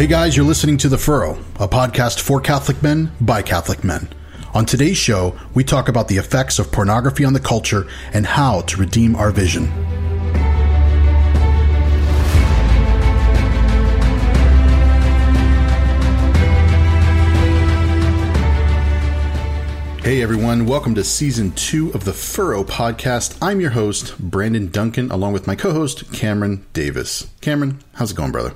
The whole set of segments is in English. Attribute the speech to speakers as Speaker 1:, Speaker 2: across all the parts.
Speaker 1: Hey guys, you're listening to The Furrow, a podcast for Catholic men by Catholic men. On today's show, we talk about the effects of pornography on the culture and how to redeem our vision. Hey everyone, welcome to season two of the Furrow podcast. I'm your host, Brandon Duncan, along with my co host, Cameron Davis. Cameron, how's it going, brother?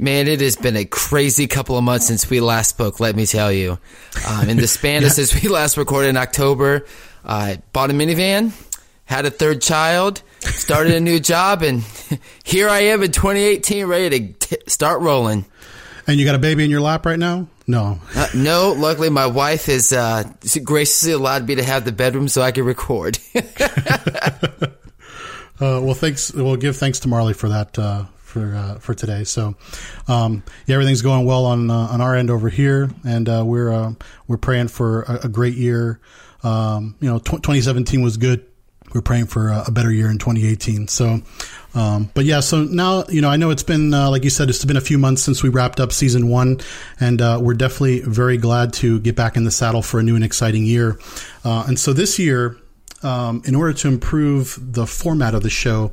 Speaker 2: Man, it has been a crazy couple of months since we last spoke, let me tell you. Um, in the span of since we last recorded in October, I uh, bought a minivan, had a third child, started a new job, and here I am in 2018 ready to t- start rolling.
Speaker 1: And you got a baby in your lap right now? No.
Speaker 2: Uh, no, luckily my wife has uh, graciously allowed me to have the bedroom so I can record.
Speaker 1: uh, well, thanks. We'll give thanks to Marley for that uh, for uh, for today. So, um, yeah, everything's going well on uh, on our end over here, and we're we're praying for a, a great year. Um, you know, tw- 2017 was good. We're praying for a, a better year in 2018. So, um, but yeah, so now, you know, I know it's been, uh, like you said, it's been a few months since we wrapped up season one, and uh, we're definitely very glad to get back in the saddle for a new and exciting year. Uh, and so this year, um, in order to improve the format of the show,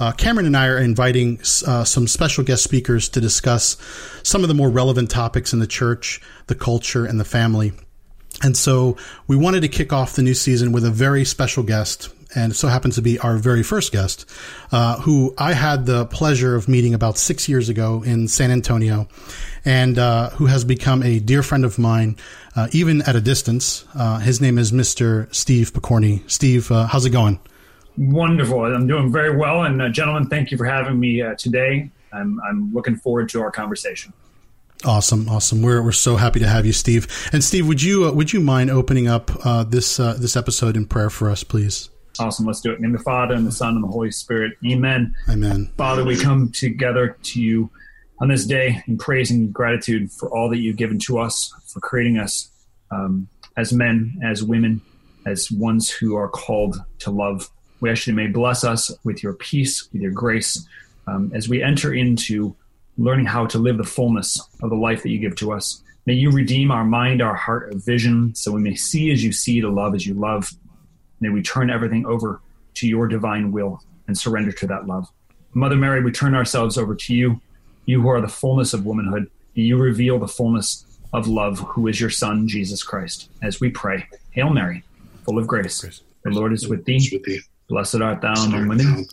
Speaker 1: uh, Cameron and I are inviting uh, some special guest speakers to discuss some of the more relevant topics in the church, the culture, and the family. And so we wanted to kick off the new season with a very special guest and so happens to be our very first guest, uh, who I had the pleasure of meeting about six years ago in San Antonio, and uh, who has become a dear friend of mine, uh, even at a distance. Uh, his name is Mr. Steve Pokorny. Steve, uh, how's it going?
Speaker 3: Wonderful. I'm doing very well. And, uh, gentlemen, thank you for having me today. I'm, I'm looking forward to our conversation.
Speaker 1: Awesome, awesome. We're we're so happy to have you, Steve. And Steve, would you uh, would you mind opening up uh, this uh, this episode in prayer for us, please?
Speaker 3: Awesome. Let's do it. In the name of the Father and the Son and the Holy Spirit. Amen.
Speaker 1: Amen.
Speaker 3: Father, we come together to you on this day in praise and gratitude for all that you've given to us, for creating us um, as men, as women, as ones who are called to love. We actually may bless us with your peace, with your grace, um, as we enter into learning how to live the fullness of the life that you give to us. May you redeem our mind, our heart, our vision, so we may see as you see, to love as you love, May we turn everything over to your divine will and surrender to that love. Mother Mary, we turn ourselves over to you, you who are the fullness of womanhood. You reveal the fullness of love, who is your Son, Jesus Christ. As we pray, Hail Mary, full of grace. grace. The Lord is with thee. Blessed art thou among women,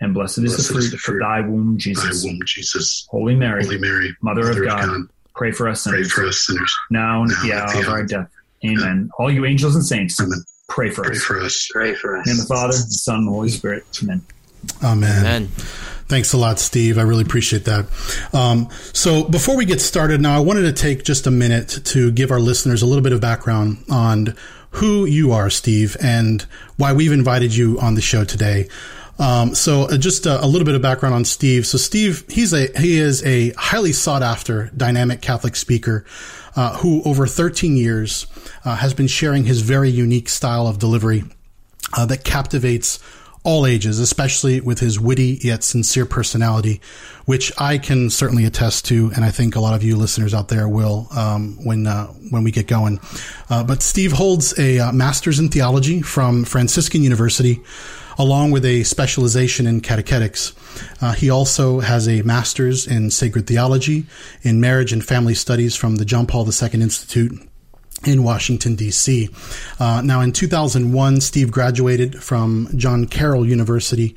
Speaker 3: and blessed, is the fruit, of thy womb, Jesus.
Speaker 4: Thy womb, Jesus.
Speaker 3: Holy Mary,
Speaker 4: Holy Mary
Speaker 3: Mother, Mother of, God, God, pray for us
Speaker 4: sinners. Pray for us sinners.
Speaker 3: Now and at the hour of our death. Amen. All you angels and saints.
Speaker 4: Amen
Speaker 3: Pray for
Speaker 4: Pray
Speaker 3: us.
Speaker 4: for us.
Speaker 5: Pray for us.
Speaker 3: In the Father, the Son, and the Holy Spirit. Amen.
Speaker 1: Amen.
Speaker 2: Amen.
Speaker 1: Thanks a lot, Steve. I really appreciate that. Um, so before we get started now, I wanted to take just a minute to give our listeners a little bit of background on who you are, Steve, and why we've invited you on the show today. Um, so uh, just a, a, little bit of background on Steve. So Steve, he's a he is a highly sought after dynamic Catholic speaker uh, who over 13 years uh, has been sharing his very unique style of delivery uh, that captivates all ages, especially with his witty yet sincere personality, which I can certainly attest to, and I think a lot of you listeners out there will um, when uh, when we get going. Uh, but Steve holds a uh, master's in theology from Franciscan University, along with a specialization in catechetics. Uh, he also has a master's in sacred theology, in marriage and family studies from the John Paul II Institute in Washington, D.C. Uh, now, in 2001, Steve graduated from John Carroll University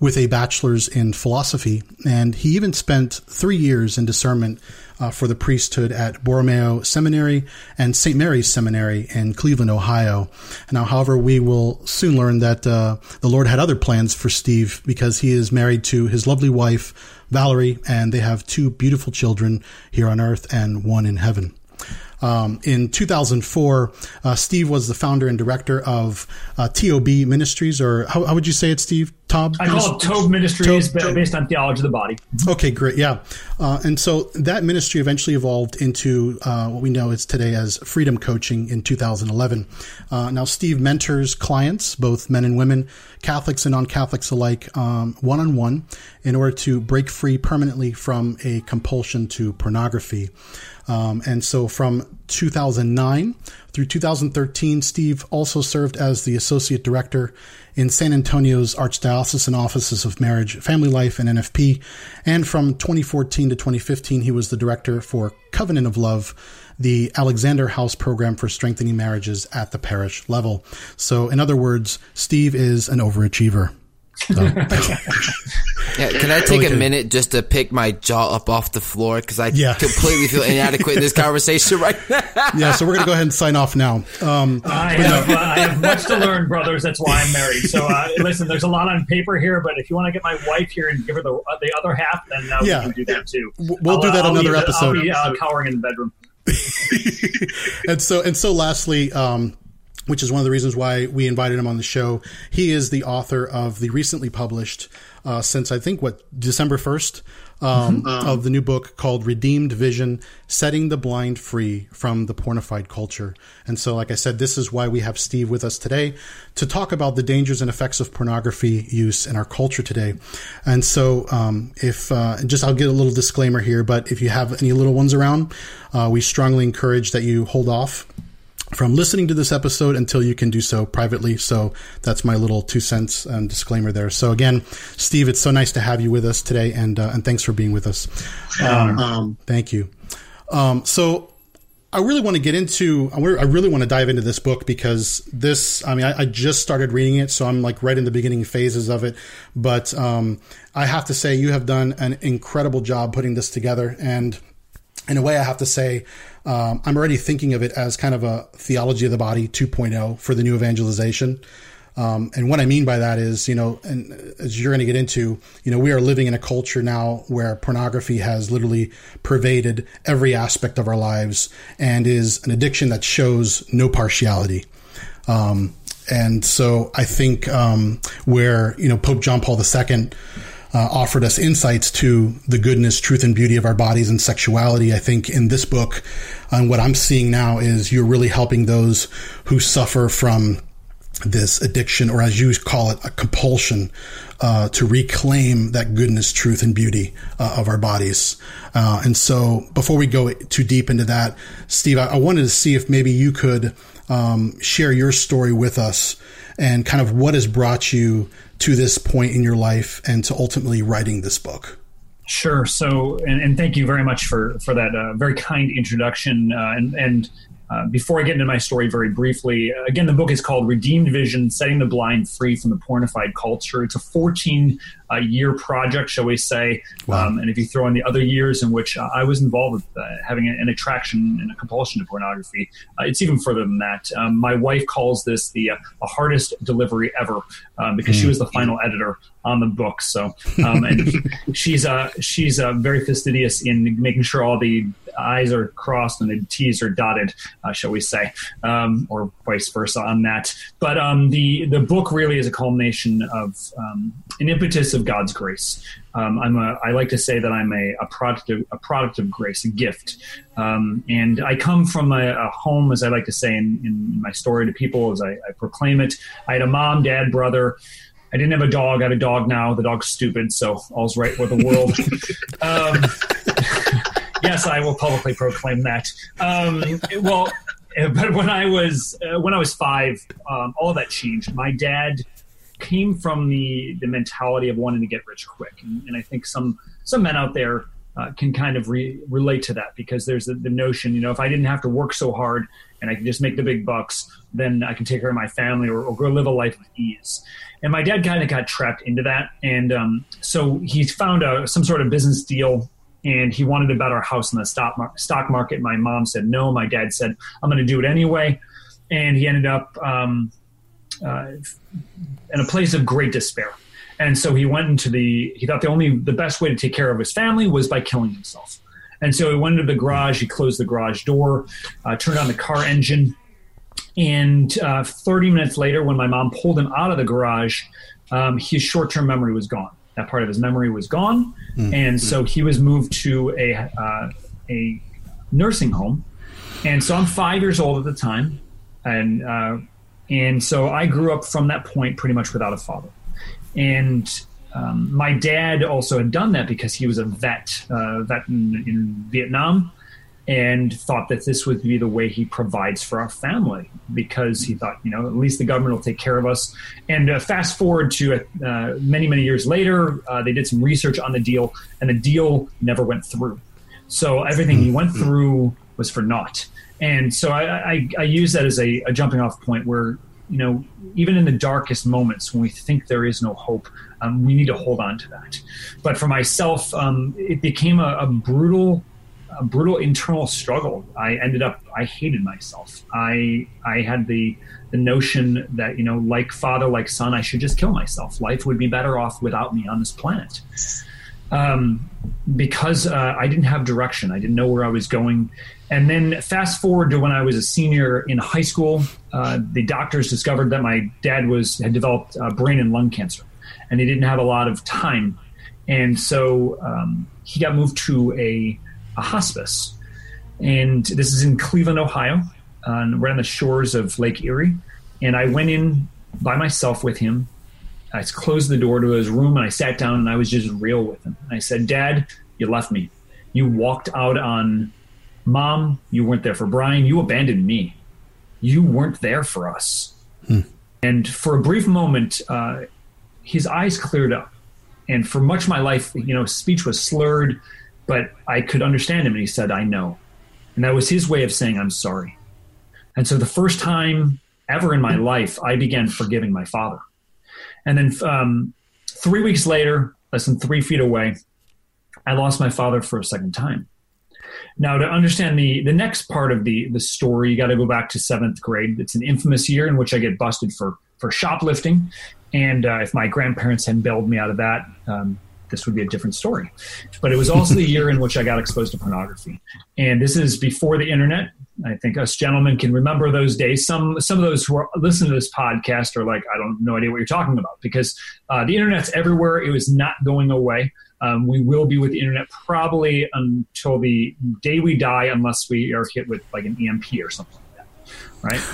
Speaker 1: with a bachelor's in philosophy, and he even spent three years in discernment uh, for the priesthood at Borromeo Seminary and St. Mary's Seminary in Cleveland, Ohio. Now, however, we will soon learn that uh, the Lord had other plans for Steve because he is married to his lovely wife, Valerie, and they have two beautiful children here on earth and one in heaven. Um, in 2004, uh, Steve was the founder and director of uh, TOB Ministries, or how, how, would you say it, Steve?
Speaker 3: Tob? I call it Tob Ministries, Tob, based on theology of the body.
Speaker 1: Okay, great. Yeah. Uh, and so that ministry eventually evolved into uh, what we know is today as Freedom Coaching in 2011. Uh, now, Steve mentors clients, both men and women, Catholics and non Catholics alike, one on one, in order to break free permanently from a compulsion to pornography. Um, and so from 2009 through 2013, Steve also served as the associate director in San Antonio's Archdiocesan Offices of Marriage, Family Life, and NFP. And from 2014 to 2015, he was the director for Covenant of Love, the Alexander House program for strengthening marriages at the parish level. So, in other words, Steve is an overachiever. So.
Speaker 2: yeah, can I take a minute just to pick my jaw up off the floor because I yeah. completely feel inadequate in this conversation right now.
Speaker 1: yeah, so we're gonna go ahead and sign off now. Um,
Speaker 3: I, have, uh, I, have, much to learn, brothers. That's why I'm married. So uh, listen, there's a lot on paper here, but if you want to get my wife here and give her the uh, the other half, then uh, yeah. we can do that too.
Speaker 1: We'll I'll, do that I'll another episode.
Speaker 3: I'll be uh, cowering in the bedroom.
Speaker 1: and so and so lastly. Um, which is one of the reasons why we invited him on the show. He is the author of the recently published, uh, since I think what December first, um, mm-hmm. of the new book called "Redeemed Vision: Setting the Blind Free from the Pornified Culture." And so, like I said, this is why we have Steve with us today to talk about the dangers and effects of pornography use in our culture today. And so, um, if uh, just I'll get a little disclaimer here, but if you have any little ones around, uh, we strongly encourage that you hold off from listening to this episode until you can do so privately. So that's my little two cents and disclaimer there. So again, Steve, it's so nice to have you with us today, and uh, and thanks for being with us. Um, um, thank you. Um, so I really want to get into. I really want to dive into this book because this. I mean, I, I, just started reading it, so I'm like right in the beginning phases of it. But um, I have to say, you have done an incredible job putting this together, and in a way, I have to say um, I'm already thinking of it as kind of a theology of the body 2.0 for the new evangelization. Um, and what I mean by that is, you know, and as you're going to get into, you know, we are living in a culture now where pornography has literally pervaded every aspect of our lives and is an addiction that shows no partiality. Um, and so I think um, where, you know, Pope John Paul II uh, offered us insights to the goodness, truth, and beauty of our bodies and sexuality. I think in this book, and what I'm seeing now is you're really helping those who suffer from this addiction, or as you call it, a compulsion uh, to reclaim that goodness, truth, and beauty uh, of our bodies. Uh, and so, before we go too deep into that, Steve, I, I wanted to see if maybe you could um, share your story with us and kind of what has brought you to this point in your life and to ultimately writing this book.
Speaker 3: Sure. So, and, and thank you very much for for that uh, very kind introduction. Uh, and and uh, before I get into my story, very briefly, again, the book is called "Redeemed Vision: Setting the Blind Free from the Pornified Culture." It's a 14 uh, year project, shall we say? Wow. Um, and if you throw in the other years in which uh, I was involved with uh, having an attraction and a compulsion to pornography, it's even further than that. Um, my wife calls this the, the hardest delivery ever um, because mm. she hmm. was the final editor on the book. So, um, and she's uh, she's uh, very fastidious in making sure all the I's are crossed and the T's are dotted, uh, shall we say, um, or vice versa on that. But um, the the book really is a culmination of um, an impetus of God's grace. Um, I'm a, I like to say that I'm a, a product of a product of grace, a gift. Um, and I come from a, a, home, as I like to say in, in my story to people, as I, I proclaim it. I had a mom, dad, brother. I didn't have a dog. I have a dog now. The dog's stupid, so all's right with the world. um, yes, I will publicly proclaim that. Um, well, but when I was uh, when I was five, um, all that changed. My dad came from the the mentality of wanting to get rich quick, and, and I think some some men out there uh, can kind of re- relate to that because there's the, the, notion, you know, if I didn't have to work so hard and I can just make the big bucks, then I can take care of my family or, or go live a life of ease. And my dad kind of got trapped into that, and um, so he found a, some sort of business deal. And he wanted to bet our house in the stock stock market. My mom said no. My dad said I'm going to do it anyway, and he ended up um, uh, in a place of great despair. And so he went into the. He thought the only the best way to take care of his family was by killing himself. And so he went into the garage. He closed the garage door, uh, turned on the car engine, and uh, 30 minutes later, when my mom pulled him out of the garage, um, his short-term memory was gone. That part of his memory was gone, mm-hmm. and so he was moved to a uh, a nursing home. And so I'm five years old at the time, and uh, and so I grew up from that point pretty much without a father. And um, my dad also had done that because he was a vet, uh, vet in, in, Vietnam, and thought that this would be the way he provides for our family because he thought, you know, at least the government will take care of us. And uh, fast forward to uh, many, many years later, uh, they did some research on the deal, and the deal never went through. So everything he went through was for naught. And so I, I, I use that as a, a jumping off point where you know, even in the darkest moments when we think there is no hope, um, we need to hold on to that. But for myself, um, it became a, a, brutal, a brutal internal struggle. I ended up, I hated myself. I, I had the, the notion that you know, like father, like son, I should just kill myself. Life would be better off without me on this planet. Um, because uh, I didn't have direction, I didn't know where I was going, and then fast forward to when I was a senior in high school, uh, the doctors discovered that my dad was had developed uh, brain and lung cancer, and he didn't have a lot of time, and so um, he got moved to a, a, hospice, and this is in Cleveland, Ohio, right on the shores of Lake Erie, and I went in by myself with him. I closed the door to his room and I sat down and I was just real with him. I said, "Dad, you left me. You walked out on." Mom, you weren't there for Brian. You abandoned me. You weren't there for us. Hmm. And for a brief moment, uh, his eyes cleared up. And for much of my life, you know, speech was slurred, but I could understand him. And he said, I know. And that was his way of saying, I'm sorry. And so the first time ever in my life, I began forgiving my father. And then um, three weeks later, less than three feet away, I lost my father for a second time. Now, to understand the the next part of the the story, you got to go back to seventh grade. It's an infamous year in which I get busted for for shoplifting, and uh, if my grandparents hadn't bailed me out of that, um, this would be a different story. But it was also the year in which I got exposed to pornography, and this is before the internet. I think us gentlemen can remember those days. Some some of those who are listening to this podcast are like, I don't no idea what you're talking about because uh, the internet's everywhere. It was not going away. Um, we will be with the internet probably until the day we die, unless we are hit with like an EMP or something like that, right?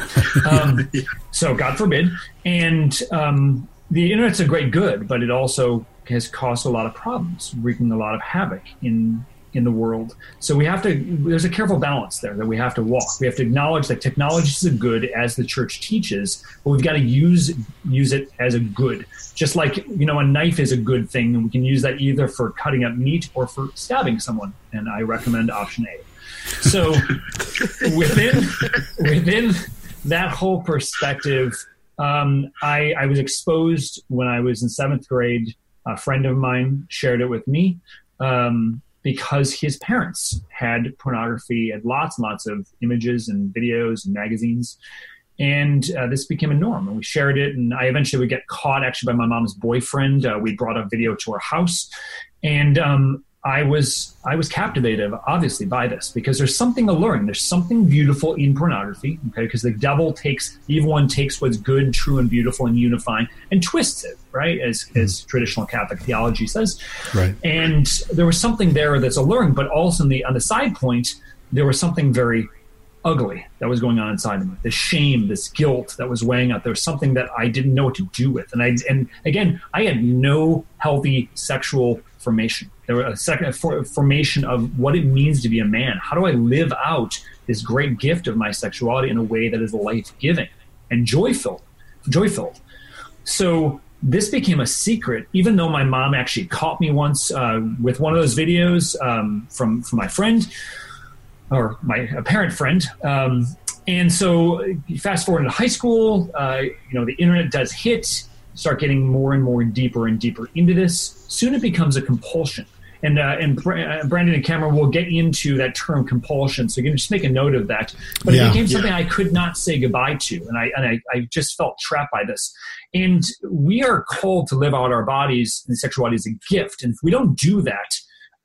Speaker 3: Um, so God forbid. And um, the internet's a great good, but it also has caused a lot of problems, wreaking a lot of havoc in in the world. So we have to, there's a careful balance there that we have to walk. We have to acknowledge that technology is a good as the church teaches, but we've got to use, use it as a good. Just like, you know, a knife is a good thing and we can use that either for cutting up meat or for stabbing someone. And I recommend option A. So within, within that whole perspective, um, I, I was exposed when I was in seventh grade. A friend of mine shared it with me. Um, because his parents had pornography, had lots and lots of images and videos and magazines. And uh, this became a norm, and we shared it. And I eventually would get caught actually by my mom's boyfriend. Uh, we brought a video to our house, and um, I was I was captivated, obviously, by this because there's something alluring. There's something beautiful in pornography, okay? Because the devil takes, evil one takes what's good, true, and beautiful, and unifying, and twists it, right? As mm-hmm. as traditional Catholic theology says. Right. And there was something there that's alluring, but also on the on the side point, there was something very ugly that was going on inside of me. This shame, this guilt that was weighing out. There was something that I didn't know what to do with, and I and again, I had no healthy sexual formation. There was a second formation of what it means to be a man. How do I live out this great gift of my sexuality in a way that is life giving and joy filled? Joy filled. So this became a secret, even though my mom actually caught me once uh, with one of those videos um, from from my friend or my apparent friend. Um, and so, fast forward into high school, uh, you know, the internet does hit start getting more and more and deeper and deeper into this, soon it becomes a compulsion. And, uh, and uh, Brandon and Cameron will get into that term compulsion. So you can just make a note of that. But yeah, it became something yeah. I could not say goodbye to. And, I, and I, I just felt trapped by this. And we are called to live out our bodies and sexuality as a gift. And if we don't do that,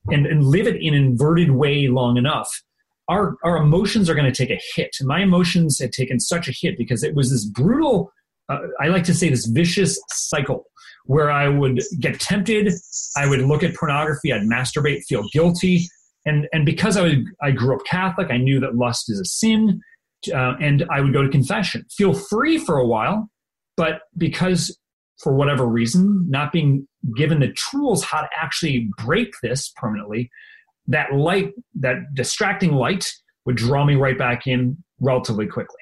Speaker 3: and, and live it in an inverted way long enough, our, our emotions are going to take a hit. And my emotions had taken such a hit because it was this brutal, uh, I like to say this vicious cycle where I would get tempted, I would look at pornography, I'd masturbate, feel guilty. And, and because I, was, I grew up Catholic, I knew that lust is a sin, uh, and I would go to confession, feel free for a while, but because for whatever reason, not being given the tools how to actually break this permanently, that light, that distracting light would draw me right back in relatively quickly.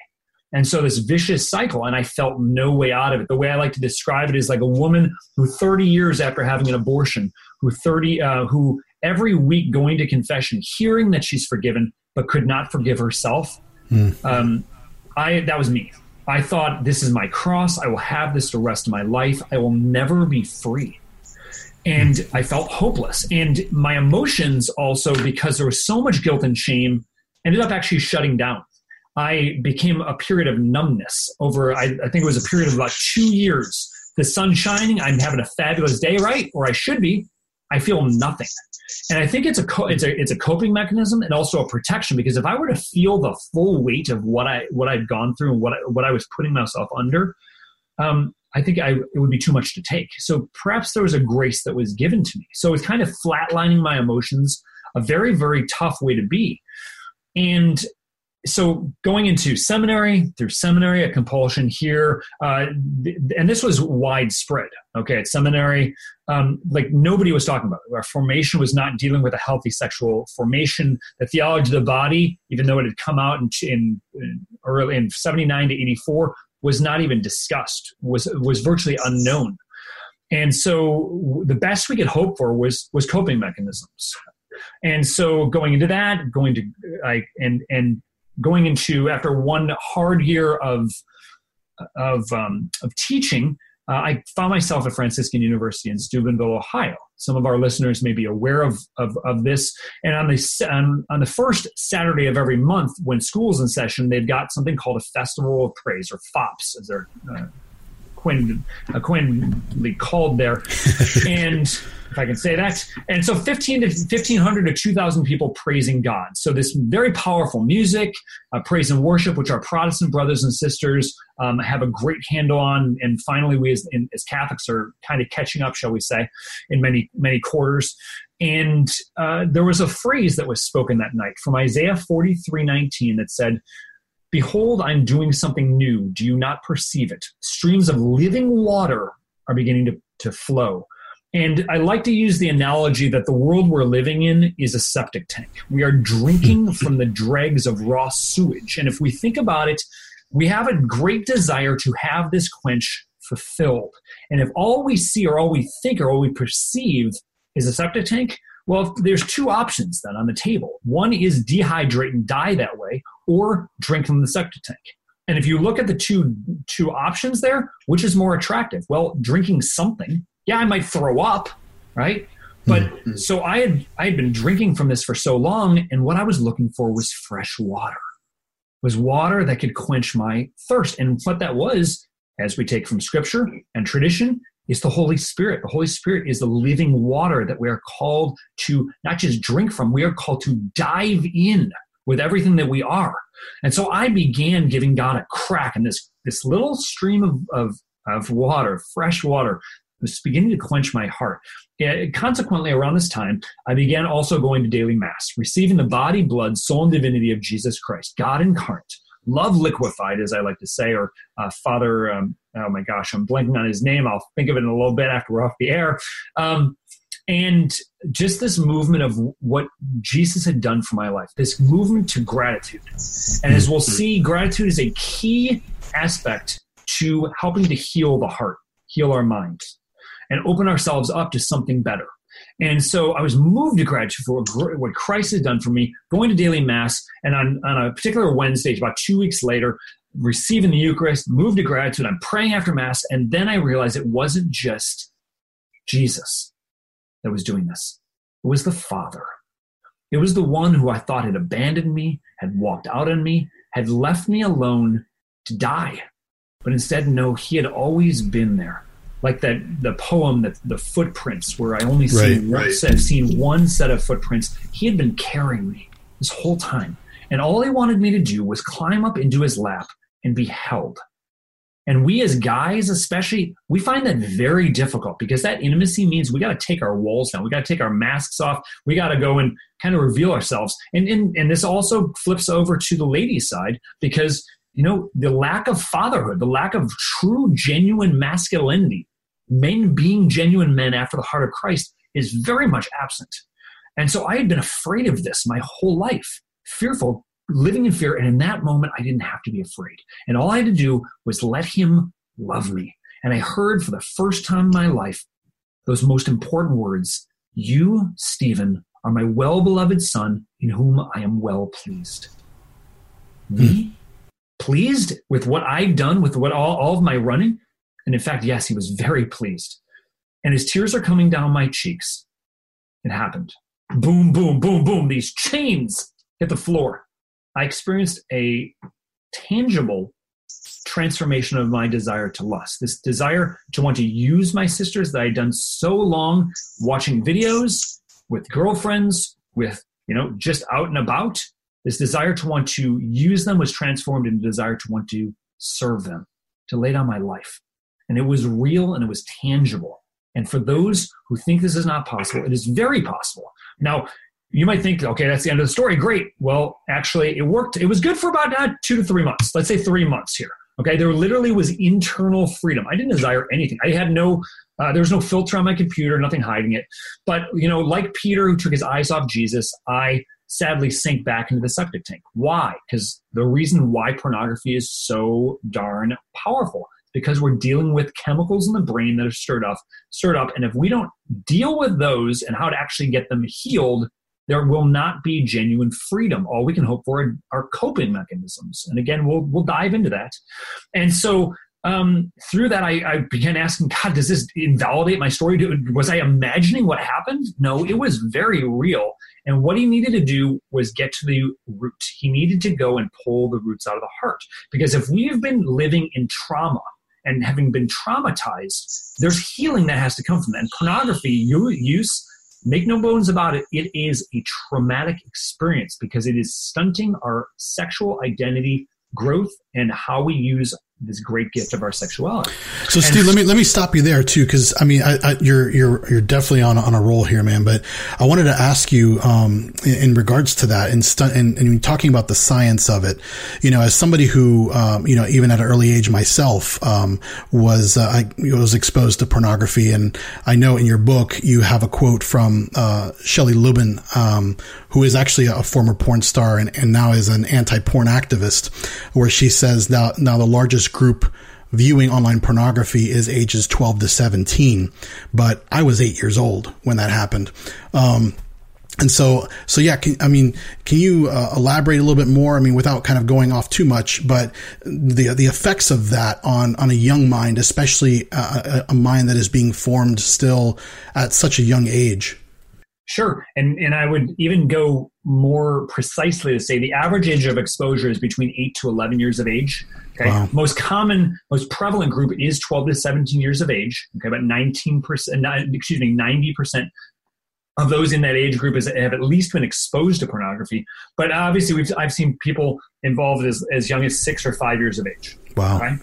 Speaker 3: And so this vicious cycle, and I felt no way out of it. The way I like to describe it is like a woman who 30 years after having an abortion, who 30, uh, who every week going to confession, hearing that she's forgiven, but could not forgive herself. Mm. Um, I, that was me. I thought, this is my cross. I will have this the rest of my life. I will never be free. And I felt hopeless. And my emotions also, because there was so much guilt and shame, ended up actually shutting down. I became a period of numbness over, I, I think it was a period of about two years. The sun shining, I'm having a fabulous day, right? Or I should be. I feel nothing and I think it's a co- it's a it's a coping mechanism and also a protection because if I were to feel the full weight of what I what I'd gone through and what I, what I was putting myself under, um, I think I, it would be too much to take. So perhaps there was a grace that was given to me. So it's kind of flatlining my emotions, a very very tough way to be, and so going into seminary through seminary a compulsion here uh, and this was widespread okay at seminary. Um, like nobody was talking about it. Our formation was not dealing with a healthy sexual formation. The theology of the body even though it had come out in, in, in early in 79 to 84 was not even discussed was was virtually unknown. And so the best we could hope for was was coping mechanisms. And so going into that going to like and and going into after one hard year of of um, of teaching, uh, I found myself at Franciscan University in Steubenville, Ohio. Some of our listeners may be aware of of, of this. And on the on, on the first Saturday of every month, when school's in session, they've got something called a Festival of Praise or FOPS, as they're uh, Quinn, uh, called there, and if I can say that. And so 15 to 1500 to 2000 people praising God. So this very powerful music, uh, praise and worship, which our Protestant brothers and sisters um, have a great handle on. And finally, we as, in, as, Catholics are kind of catching up, shall we say, in many, many quarters. And uh, there was a phrase that was spoken that night from Isaiah 43 19 that said, Behold, I'm doing something new. Do you not perceive it? Streams of living water are beginning to, to flow. And I like to use the analogy that the world we're living in is a septic tank. We are drinking hmm. from the dregs of raw sewage. And if we think about it, we have a great desire to have this quench fulfilled. And if all we see or all we think or all we perceive is a septic tank, well, there's two options then on the table. One is dehydrate and die that way, or drink from the septic tank. And if you look at the two two options there, which is more attractive? Well, drinking something yeah, I might throw up, right? But mm-hmm. so I had I had been drinking from this for so long, and what I was looking for was fresh water. Was water that could quench my thirst. And what that was, as we take from scripture and tradition, is the Holy Spirit. The Holy Spirit is the living water that we are called to not just drink from, we are called to dive in with everything that we are. And so I began giving God a crack in this, this little stream of, of, of water, fresh water was beginning to quench my heart. And consequently, around this time, I began also going to daily mass, receiving the body, blood, soul, and divinity of Jesus Christ, God incarnate, love liquefied, as I like to say, or uh, Father. Um, oh my gosh, I'm blanking on his name. I'll think of it in a little bit after we're off the air. Um, and just this movement of what Jesus had done for my life, this movement to gratitude. And as we'll mm-hmm. see, gratitude is a key aspect to helping to heal the heart, heal our minds and open ourselves up to something better. And so I was moved to gratitude for what Christ had done for me, going to daily mass, and on, on a particular Wednesday, about two weeks later, receiving the Eucharist, moved to gratitude. I'm praying after mass, and then I realized it wasn't just Jesus that was doing this. It was the Father. It was the one who I thought had abandoned me, had walked out on me, had left me alone to die. But instead, no, he had always been there like that the poem that the footprints where I only see
Speaker 1: Right, right.
Speaker 3: I've seen one set of footprints. He had been carrying me this whole time, and all he wanted me to do was climb up into his lap and be held. And we as guys, especially, we find that very difficult because that intimacy means we got to take our walls down. We got to take our masks off. We got to go and kind of reveal ourselves. And, and, and this also flips over to the ladies' side because, you know, the lack of fatherhood, the lack of true, genuine masculinity, men being genuine men after the heart of Christ is very much absent. And so I had been afraid of this my whole life, fearful, living in fear. And in that moment, I didn't have to be afraid. And all I had to do was let him love me. And I heard for the first time in my life those most important words You, Stephen, are my well beloved son, in whom I am well pleased. Hmm. Me? Pleased with what I've done, with what all, all of my running? And in fact, yes, he was very pleased. And his tears are coming down my cheeks. It happened. Boom, boom, boom, boom. These chains hit the floor. I experienced a tangible transformation of my desire to lust. This desire to want to use my sisters that I'd done so long watching videos with girlfriends, with, you know, just out and about. This desire to want to use them was transformed into desire to want to serve them, to lay down my life. And it was real and it was tangible. And for those who think this is not possible, it is very possible. Now, you might think, okay, that's the end of the story. Great. Well, actually, it worked. It was good for about uh, two to three months. Let's say three months here. Okay, there literally was internal freedom. I didn't desire anything. I had no, uh, there was no filter on my computer, nothing hiding it. But you know, like Peter, who took his eyes off Jesus, I sadly sank back into the septic tank. Why? Because the reason why pornography is so darn powerful because we're dealing with chemicals in the brain that are stirred up, stirred up, and if we don't deal with those and how to actually get them healed, there will not be genuine freedom. All we can hope for are coping mechanisms. And again, we'll we'll dive into that. And so um, through that, I, I, began asking God, does this invalidate my story? Was I imagining what happened? No, it was very real. And what he needed to do was get to the root. He needed to go and pull the roots out of the heart. Because if we have been living in trauma and having been traumatized, there's healing that has to come from that. And pornography use make no bones about it, it is a traumatic experience because it is stunting our sexual identity growth and how we use this great gift of our sexuality.
Speaker 1: So, Steve, and, let me let me stop you there too, because I mean, I, I, you're you're you're definitely on on a roll here, man. But I wanted to ask you um, in, in, regards to that, and, stu- and and talking about the science of it. You know, as somebody who um, you know, even at an early age myself, um, was uh, I was exposed to pornography, and I know in your book you have a quote from uh, Shelley Lubben, um, who is actually a former porn star and, and now is an anti-porn activist, where she says now now the largest group viewing online pornography is ages 12 to 17 but i was eight years old when that happened. Um, and so so yeah can, i mean can you uh, elaborate a little bit more? I mean without kind of going off too much but the the effects of that on on a young mind especially a, a mind that is being formed still at such a young age
Speaker 3: Sure. And and I would even go more precisely to say the average age of exposure is between 8 to 11 years of age. Okay. Wow. Most common, most prevalent group is 12 to 17 years of age. Okay. About 19%, uh, excuse me, 90% of those in that age group is, have at least been exposed to pornography. But obviously, we've, I've seen people involved as, as young as six or five years of age.
Speaker 1: Wow.
Speaker 3: Okay?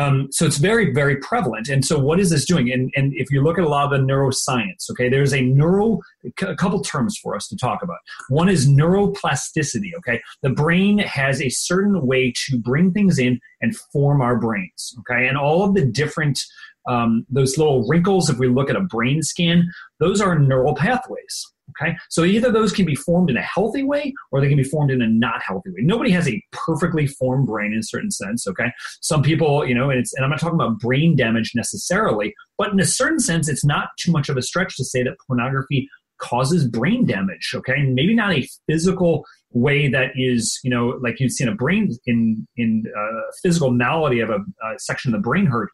Speaker 3: Um, so it's very, very prevalent. And so what is this doing? And, and if you look at a lot of the neuroscience, okay, there's a neural, a couple terms for us to talk about. One is neuroplasticity, okay? The brain has a certain way to bring things in and form our brains, okay? And all of the different, um, those little wrinkles, if we look at a brain scan, those are neural pathways. Okay, so either those can be formed in a healthy way or they can be formed in a not healthy way. Nobody has a perfectly formed brain in a certain sense. Okay, some people, you know, and, and I'm not talking about brain damage necessarily, but in a certain sense, it's not too much of a stretch to say that pornography causes brain damage. Okay, and maybe not a physical way that is, you know, like you'd see in a brain in in uh, physical malady of a, a section of the brain hurt,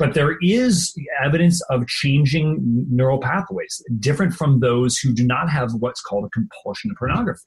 Speaker 3: but there is evidence of changing neural pathways, different from those who do not have what's called a compulsion to pornography.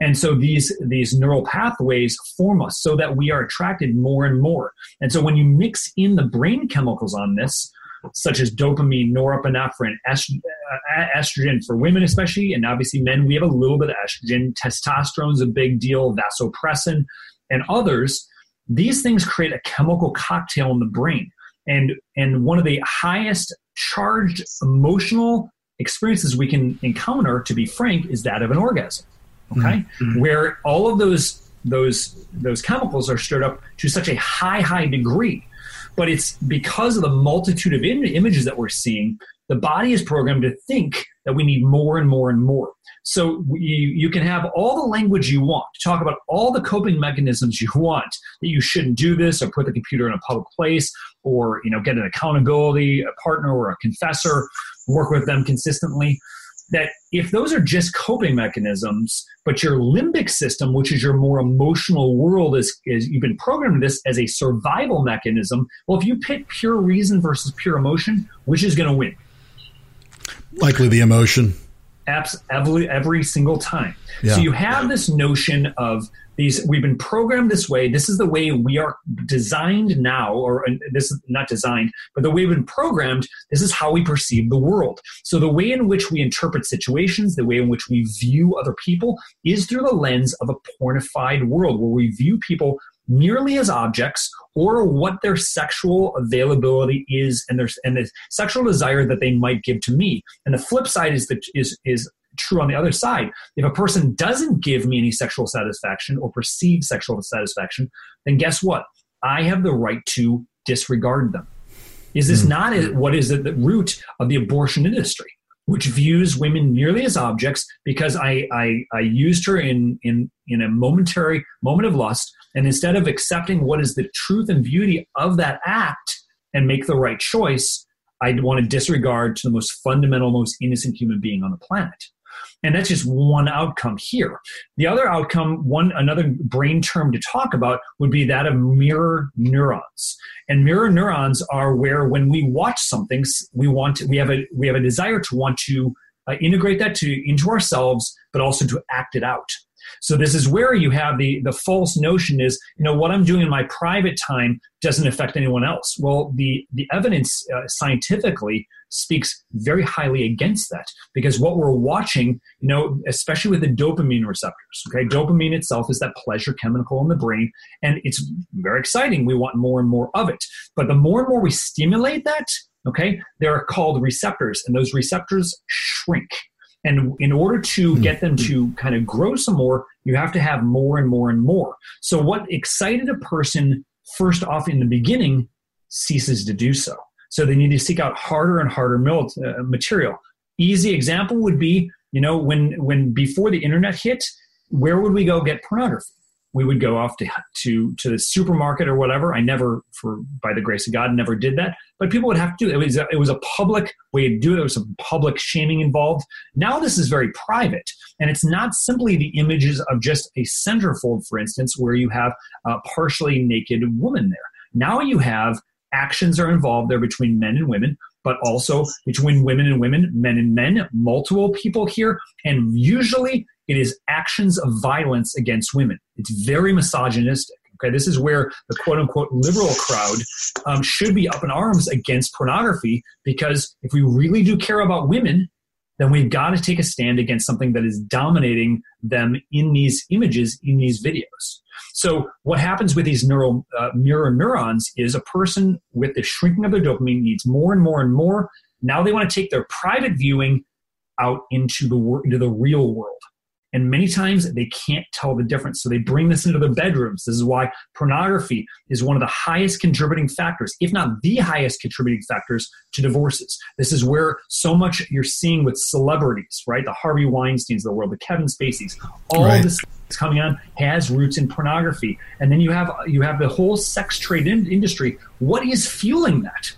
Speaker 3: And so these, these neural pathways form us so that we are attracted more and more. And so when you mix in the brain chemicals on this, such as dopamine, norepinephrine, uh, estrogen for women, especially, and obviously men, we have a little bit of estrogen. Testosterone is a big deal, vasopressin, and others. These things create a chemical cocktail in the brain. And, and one of the highest charged emotional experiences we can encounter, to be frank, is that of an orgasm. Okay, mm-hmm. where all of those those those chemicals are stirred up to such a high high degree, but it's because of the multitude of Im- images that we're seeing. The body is programmed to think that we need more and more and more. So you, you can have all the language you want, talk about all the coping mechanisms you want, that you shouldn't do this or put the computer in a public place or you know get an accountability a partner or a confessor, work with them consistently that if those are just coping mechanisms, but your limbic system, which is your more emotional world, is, is you've been programmed this as a survival mechanism. Well, if you pick pure reason versus pure emotion, which is going to win?
Speaker 1: Likely the emotion.
Speaker 3: Apps every, every single time. Yeah. So you have this notion of these we've been programmed this way this is the way we are designed now or uh, this is not designed but the way we've been programmed this is how we perceive the world so the way in which we interpret situations the way in which we view other people is through the lens of a pornified world where we view people merely as objects or what their sexual availability is and their and the sexual desire that they might give to me and the flip side is that is is true on the other side. If a person doesn't give me any sexual satisfaction or perceive sexual satisfaction, then guess what? I have the right to disregard them. Is this mm not what is at the root of the abortion industry, which views women merely as objects because I, I, I used her in, in, in a momentary moment of lust, and instead of accepting what is the truth and beauty of that act and make the right choice, I want to disregard to the most fundamental, most innocent human being on the planet. And that's just one outcome here. The other outcome, one another brain term to talk about would be that of mirror neurons. And mirror neurons are where when we watch something, we want to, we have a we have a desire to want to uh, integrate that to into ourselves, but also to act it out. So this is where you have the the false notion is you know what I'm doing in my private time doesn't affect anyone else. Well, the the evidence uh, scientifically speaks very highly against that because what we're watching, you know, especially with the dopamine receptors. Okay, dopamine itself is that pleasure chemical in the brain, and it's very exciting. We want more and more of it, but the more and more we stimulate that, okay, they're called receptors, and those receptors shrink and in order to hmm. get them to kind of grow some more, you have to have more and more and more. So, what excited a person first off in the beginning ceases to do so. So, they need to seek out harder and harder uh, material. Easy example would be, you know, when when before the internet hit, where would we go get pornography? We would go off to, to to the supermarket or whatever. I never, for by the grace of God, never did that. But people would have to do it. It was a, it was a public way to do it. There was some public shaming involved. Now this is very private, and it's not simply the images of just a centerfold, for instance, where you have a partially naked woman there. Now you have actions are involved there between men and women but also between women and women, men and men, multiple people here, and usually it is actions of violence against women. It's very misogynistic. Okay, this is where the quote unquote liberal crowd um, should be up in arms against pornography because if we really do care about women, then we've got to take a stand against something that is dominating them in these images, in these videos. So, what happens with these neural uh, mirror neurons is a person with the shrinking of their dopamine needs more and more and more. Now they want to take their private viewing out into the into the real world. And many times they can't tell the difference. So they bring this into their bedrooms. This is why pornography is one of the highest contributing factors, if not the highest contributing factors to divorces. This is where so much you're seeing with celebrities, right? The Harvey Weinsteins of the world, the Kevin Spaceys, all right. this coming on has roots in pornography. And then you have you have the whole sex trade in- industry. What is fueling that?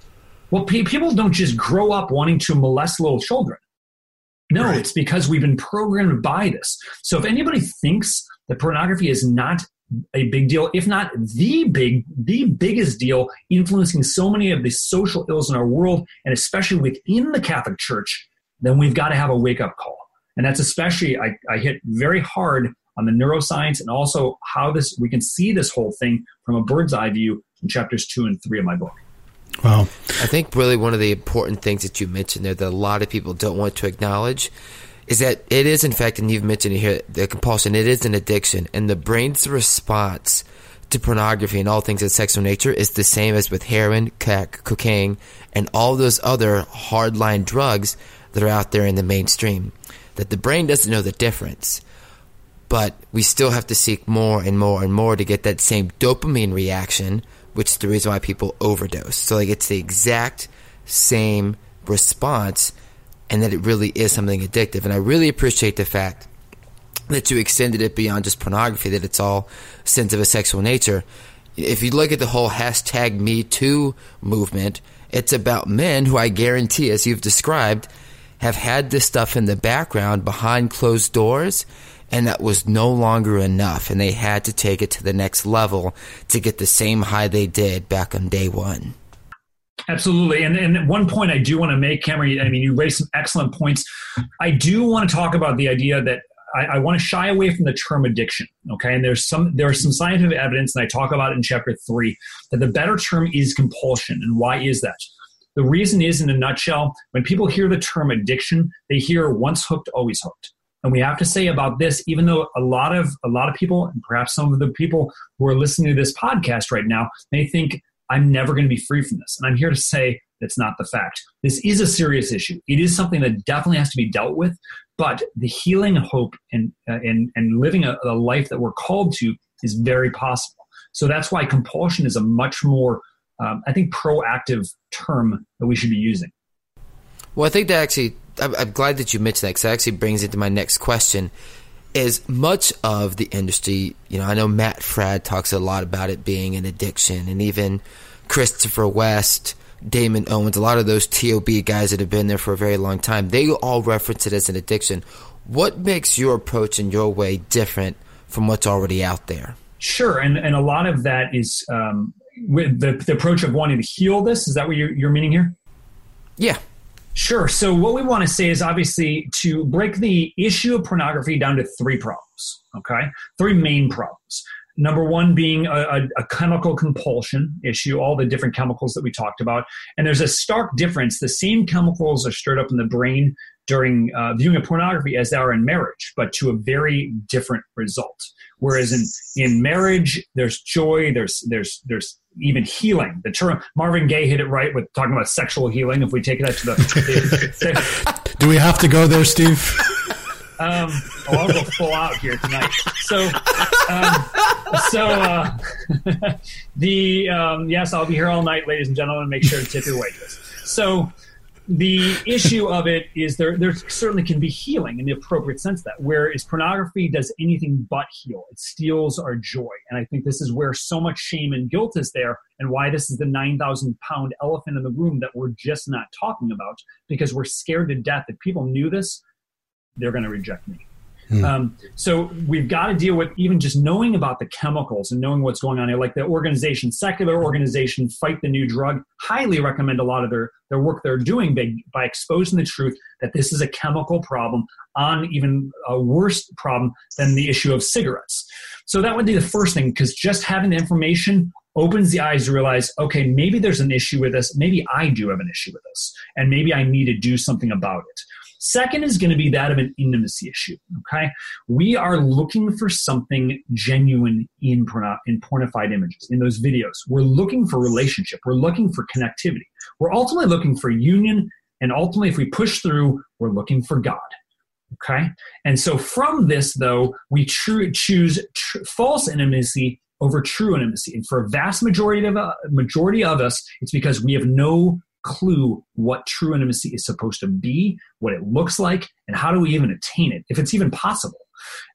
Speaker 3: Well, pe- people don't just grow up wanting to molest little children. No, right. it's because we've been programmed by this. So if anybody thinks that pornography is not a big deal, if not the big, the biggest deal, influencing so many of the social ills in our world, and especially within the Catholic Church, then we've got to have a wake up call. And that's especially I, I hit very hard on the neuroscience and also how this we can see this whole thing from a bird's eye view in chapters two and three of my book.
Speaker 1: Wow.
Speaker 2: I think really one of the important things that you mentioned there that a lot of people don't want to acknowledge is that it is, in fact, and you've mentioned it here, the compulsion, it is an addiction. And the brain's response to pornography and all things of sexual nature is the same as with heroin, crack, cocaine, and all those other hardline drugs that are out there in the mainstream. That the brain doesn't know the difference. But we still have to seek more and more and more to get that same dopamine reaction, which is the reason why people overdose. So, like, it's the exact same response, and that it really is something addictive. And I really appreciate the fact that you extended it beyond just pornography, that it's all sins of a sexual nature. If you look at the whole hashtag Me Too movement, it's about men who I guarantee, as you've described, have had this stuff in the background behind closed doors, and that was no longer enough, and they had to take it to the next level to get the same high they did back on day one.
Speaker 3: Absolutely. And, and one point I do want to make, Cameron, I mean, you raised some excellent points. I do want to talk about the idea that I, I want to shy away from the term addiction. Okay, and there's some there's some scientific evidence, and I talk about it in chapter three, that the better term is compulsion. And why is that? The reason is, in a nutshell, when people hear the term addiction, they hear once hooked, always hooked. And we have to say about this, even though a lot of a lot of people, and perhaps some of the people who are listening to this podcast right now, may think I'm never going to be free from this. And I'm here to say that's not the fact. This is a serious issue. It is something that definitely has to be dealt with. But the healing hope and, uh, and, and living a, a life that we're called to is very possible. So that's why compulsion is a much more, um, I think, proactive term that we should be using.
Speaker 2: Well, I think that actually, I'm, I'm glad that you mentioned that because that actually brings into my next question. Is much of the industry, you know, I know Matt Fradd talks a lot about it being an addiction, and even Christopher West Damon Owens, a lot of those TOB guys that have been there for a very long time, they all reference it as an addiction. What makes your approach and your way different from what's already out there?
Speaker 3: Sure, and and a lot of that is um, with the, the approach of wanting to heal this. Is that what you're, you're meaning here?
Speaker 2: Yeah.
Speaker 3: Sure. So what we want to say is obviously to break the issue of pornography down to three problems. Okay, three main problems. Number one being a, a, a, chemical compulsion issue, all the different chemicals that we talked about. And there's a stark difference. The same chemicals are stirred up in the brain during uh, viewing of pornography as they are in marriage, but to a very different result. Whereas in, in marriage, there's joy, there's there's there's even healing. The term Marvin Gaye hit it right with talking about sexual healing. If we take it out to the, the,
Speaker 1: the do we have to go there, Steve?
Speaker 3: Um, oh, I'll go full out here tonight. So, um, so uh, the um, yes, I'll be here all night, ladies and gentlemen. Make sure to tip your waitress. So, the issue of it is there. There certainly can be healing in the appropriate sense. That whereas pornography does anything but heal, it steals our joy, and I think this is where so much shame and guilt is there, and why this is the nine thousand pound elephant in the room that we're just not talking about because we're scared to death. If people knew this, they're going to reject me. Hmm. Um, so we've got to deal with even just knowing about the chemicals and knowing what's going on. Like the organization, secular organization, Fight the New Drug, highly recommend a lot of their, their work they're doing by, by exposing the truth that this is a chemical problem on even a worse problem than the issue of cigarettes. So that would be the first thing because just having the information opens the eyes to realize, okay, maybe there's an issue with this. Maybe I do have an issue with this, and maybe I need to do something about it. Second is going to be that of an intimacy issue. Okay, we are looking for something genuine in porno- in pornified images in those videos. We're looking for relationship. We're looking for connectivity. We're ultimately looking for union, and ultimately, if we push through, we're looking for God. Okay, and so from this, though, we tr- choose tr- false intimacy over true intimacy, and for a vast majority of uh, majority of us, it's because we have no clue what true intimacy is supposed to be, what it looks like, and how do we even attain it, if it's even possible.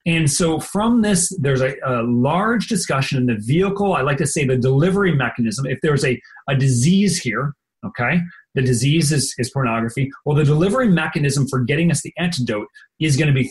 Speaker 3: And so, from this, there's a, a, large discussion in the vehicle. I like to say the delivery mechanism. If there's a, a disease here, okay, the disease is, is pornography. Well, the delivery mechanism for getting us the antidote is going to be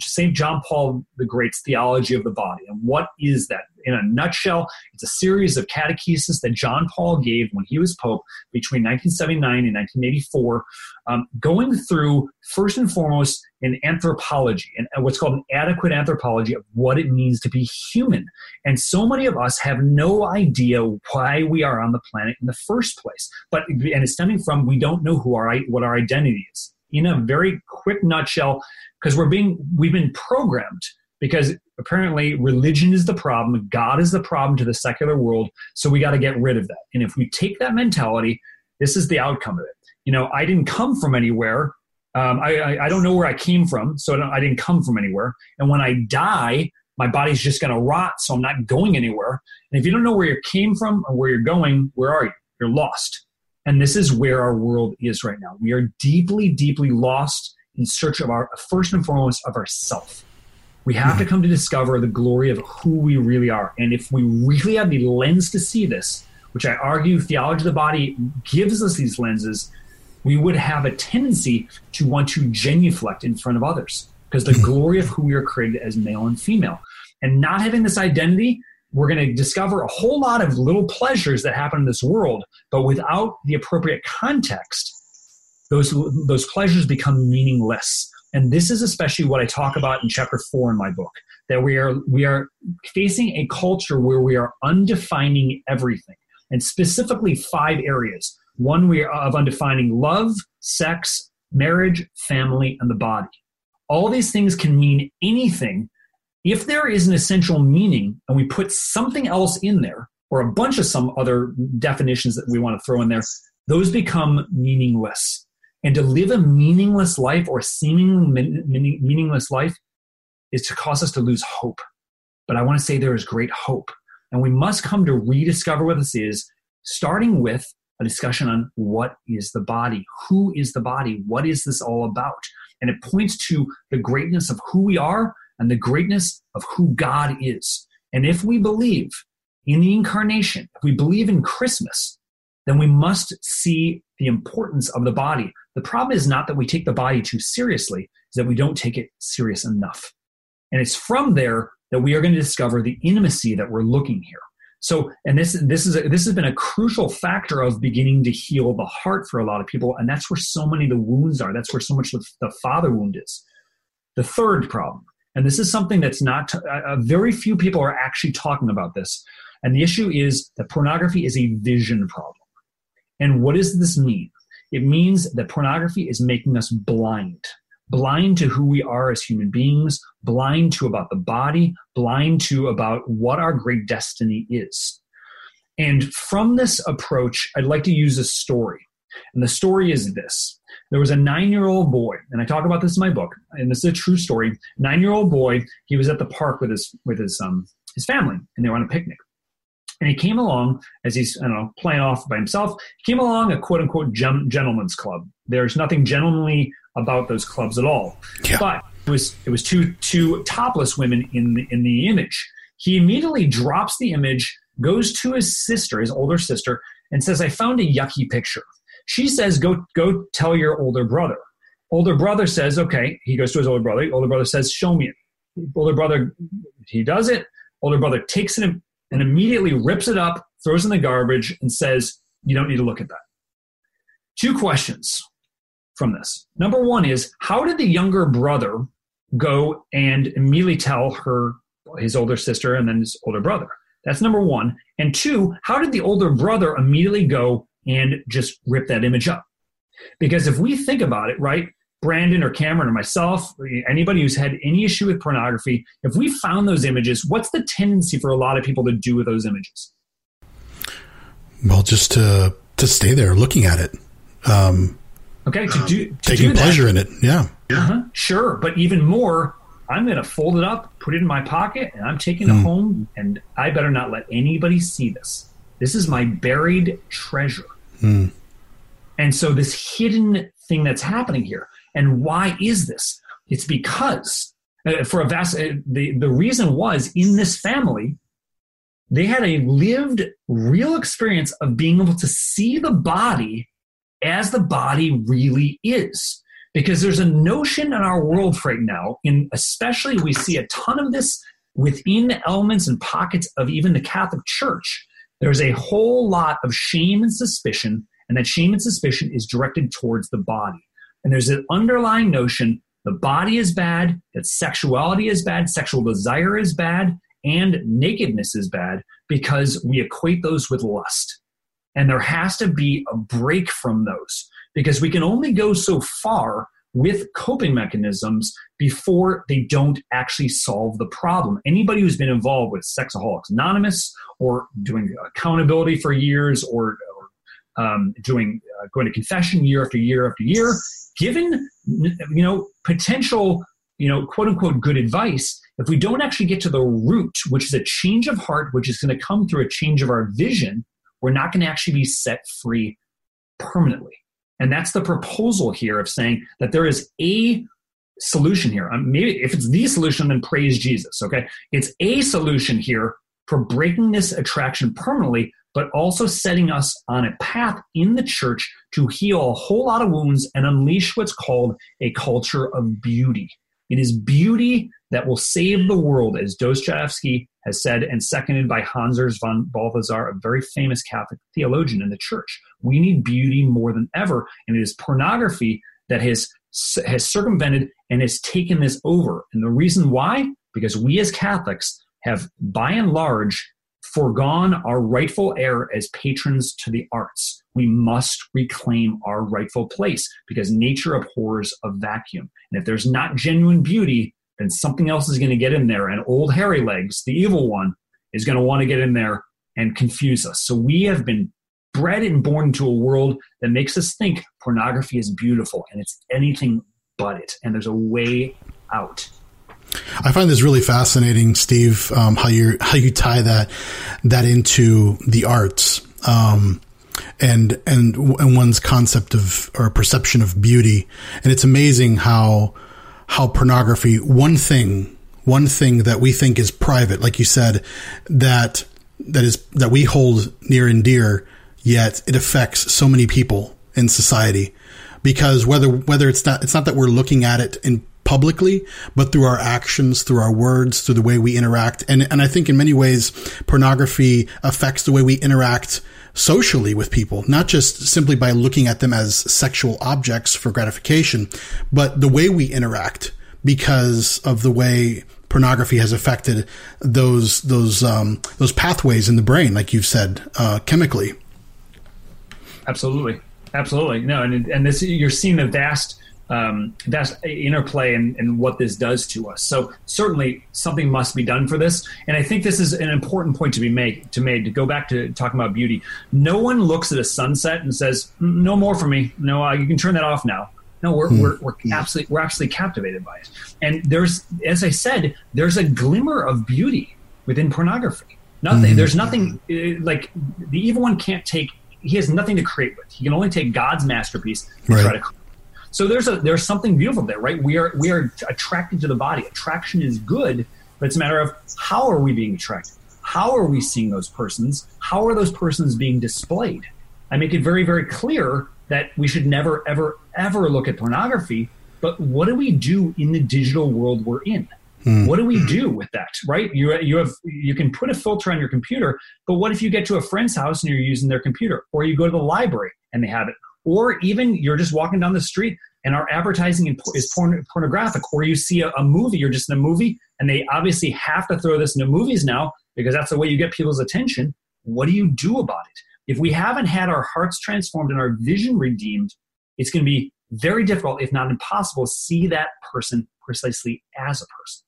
Speaker 3: St. John Paul the Great's theology of the body. And what is that? In a nutshell, it's a series of catechesis that John Paul gave when he was Pope between 1979 and 1984, um, going through, first and foremost, an anthropology and what's called an adequate anthropology of what it means to be human. And so many of us have no idea why we are on the planet in the first place. But and it's stemming from we don't know who our what our identity is. In a very quick nutshell, because we're being we've been programmed because apparently religion is the problem god is the problem to the secular world so we got to get rid of that. And if we take that mentality this is the outcome of it. You know i didn't come from anywhere um, I, I, I, don't know where i came from so I, I didn't come from anywhere. And when i die my body's just going to rot so i'm not going anywhere. And if you don't know where you came from or where you're going where are you? You're lost and this is where our world is right now we are deeply deeply lost in search of our first and foremost of ourself. We have to come to discover the glory of who we really are. And if we really have the lens to see this, which I argue theology of the body gives us these lenses, we would have a tendency to want to genuflect in front of others because the mm-hmm. glory of who we are created as male and female. And not having this identity, we're going to discover a whole lot of little pleasures that happen in this world, but without the appropriate context, those those pleasures become meaningless. And this is especially what i talk about in chapter 4 in my book that we are we are facing a culture where we are undefining everything and specifically five areas. One we are of undefining love sex marriage family and the body. All these things can mean anything if there is an essential meaning and we put something else in there or a bunch of some other definitions that we want to throw in there those become meaningless and to live a meaningless life or seemingly meaningless life is to cause us to lose hope. But I want to say there is great hope. And we must come to rediscover what this is, starting with a discussion on what is the body? Who is the body? What is this all about? And it points to the greatness of who we are and the greatness of who God is. And if we believe in the incarnation, if we believe in Christmas, then we must see the importance of the body. The problem is not that we take the body too seriously, is that we don't take it serious enough. And it's from there that we are going to discover the intimacy that we're looking here. So, and this this is a, this has been a crucial factor of beginning to heal the heart for a lot of people, and that's where so many of the wounds are. That's where so much of the father wound is. The third problem, and this is something that's not uh, very few people are actually talking about this, and the issue is that pornography is a vision problem. And what does this mean? It means that pornography is making us blind. Blind to who we are as human beings, blind to about the body, blind to about what our great destiny is. And from this approach, I'd like to use a story. And the story is this there was a nine year old boy, and I talk about this in my book, and this is a true story. Nine year old boy, he was at the park with his, with his, um, his family, and they were on a picnic. And he came along as he's, I don't know, playing off by himself. He came along a quote unquote gentleman's club. There's nothing gentlemanly about those clubs at all. Yeah. But it was it was two two topless women in the in the image. He immediately drops the image, goes to his sister, his older sister, and says, "I found a yucky picture." She says, "Go go tell your older brother." Older brother says, "Okay." He goes to his older brother. Older brother says, "Show me it." Older brother, he does it. Older brother takes it and immediately rips it up, throws in the garbage, and says, You don't need to look at that. Two questions from this. Number one is How did the younger brother go and immediately tell her, his older sister, and then his older brother? That's number one. And two, how did the older brother immediately go and just rip that image up? Because if we think about it, right, Brandon or Cameron or myself, anybody who's had any issue with pornography, if we found those images, what's the tendency for a lot of people to do with those images?
Speaker 1: Well, just to to stay there looking at it. Um,
Speaker 3: okay, to do to
Speaker 1: taking
Speaker 3: do
Speaker 1: pleasure in it. Yeah,
Speaker 3: uh-huh, sure. But even more, I'm going to fold it up, put it in my pocket, and I'm taking mm. it home. And I better not let anybody see this. This is my buried treasure. Mm. And so this hidden thing that's happening here. And why is this? It's because uh, for a vast uh, the the reason was in this family they had a lived real experience of being able to see the body as the body really is because there's a notion in our world right now, in especially we see a ton of this within elements and pockets of even the Catholic Church. There's a whole lot of shame and suspicion, and that shame and suspicion is directed towards the body. And there's an underlying notion the body is bad, that sexuality is bad, sexual desire is bad, and nakedness is bad because we equate those with lust. And there has to be a break from those because we can only go so far with coping mechanisms before they don't actually solve the problem. Anybody who's been involved with Sexaholics Anonymous or doing accountability for years or, or um, doing uh, going to confession year after year after year, given you know potential you know quote unquote good advice, if we don't actually get to the root, which is a change of heart, which is going to come through a change of our vision, we're not going to actually be set free permanently. And that's the proposal here of saying that there is a solution here. Um, maybe if it's the solution, then praise Jesus. Okay. It's a solution here for breaking this attraction permanently, but also setting us on a path in the church to heal a whole lot of wounds and unleash what's called a culture of beauty. It is beauty that will save the world, as Dostoevsky has said, and seconded by Hans von Balthasar, a very famous Catholic theologian in the church. We need beauty more than ever, and it is pornography that has has circumvented and has taken this over. And the reason why? Because we as Catholics have, by and large, foregone our rightful heir as patrons to the arts. We must reclaim our rightful place because nature abhors a vacuum. And if there's not genuine beauty, then something else is going to get in there. And old hairy legs, the evil one, is going to want to get in there and confuse us. So we have been bred and born into a world that makes us think pornography is beautiful and it's anything but it. And there's a way out.
Speaker 1: I find this really fascinating, Steve. Um, how you how you tie that that into the arts, um, and and and one's concept of or perception of beauty, and it's amazing how how pornography, one thing, one thing that we think is private, like you said, that that is that we hold near and dear, yet it affects so many people in society. Because whether whether it's not it's not that we're looking at it in publicly, but through our actions, through our words, through the way we interact. And, and I think in many ways, pornography affects the way we interact socially with people, not just simply by looking at them as sexual objects for gratification, but the way we interact because of the way pornography has affected those those um, those pathways in the brain, like you've said, uh, chemically.
Speaker 3: Absolutely, absolutely. No, and and this you're seeing the vast um, that's interplay and, and, what this does to us. So certainly something must be done for this. And I think this is an important point to be made. To made to go back to talking about beauty. No one looks at a sunset and says, "No more for me. No, uh, you can turn that off now." No, we're, hmm. we're, we're absolutely we're absolutely captivated by it. And there's, as I said, there's a glimmer of beauty within pornography. Nothing. Mm-hmm. There's nothing uh, like the evil one can't take. He has nothing to create with. He can only take God's masterpiece and right. try to so there's a there's something beautiful there, right? We are we are attracted to the body. Attraction is good, but it's a matter of how are we being attracted? How are we seeing those persons? How are those persons being displayed? I make it very very clear that we should never ever ever look at pornography. But what do we do in the digital world we're in? Hmm. What do we do with that? Right? You you have you can put a filter on your computer, but what if you get to a friend's house and you're using their computer, or you go to the library and they have it, or even you're just walking down the street and our advertising is porn- pornographic, or you see a, a, movie, you're just in a movie, and they obviously have to throw this into movies now because that's the way you get people's attention. What do you do about it? If we haven't had our hearts transformed and our vision redeemed, it's going to be very difficult, if not impossible, to see that person precisely as a person.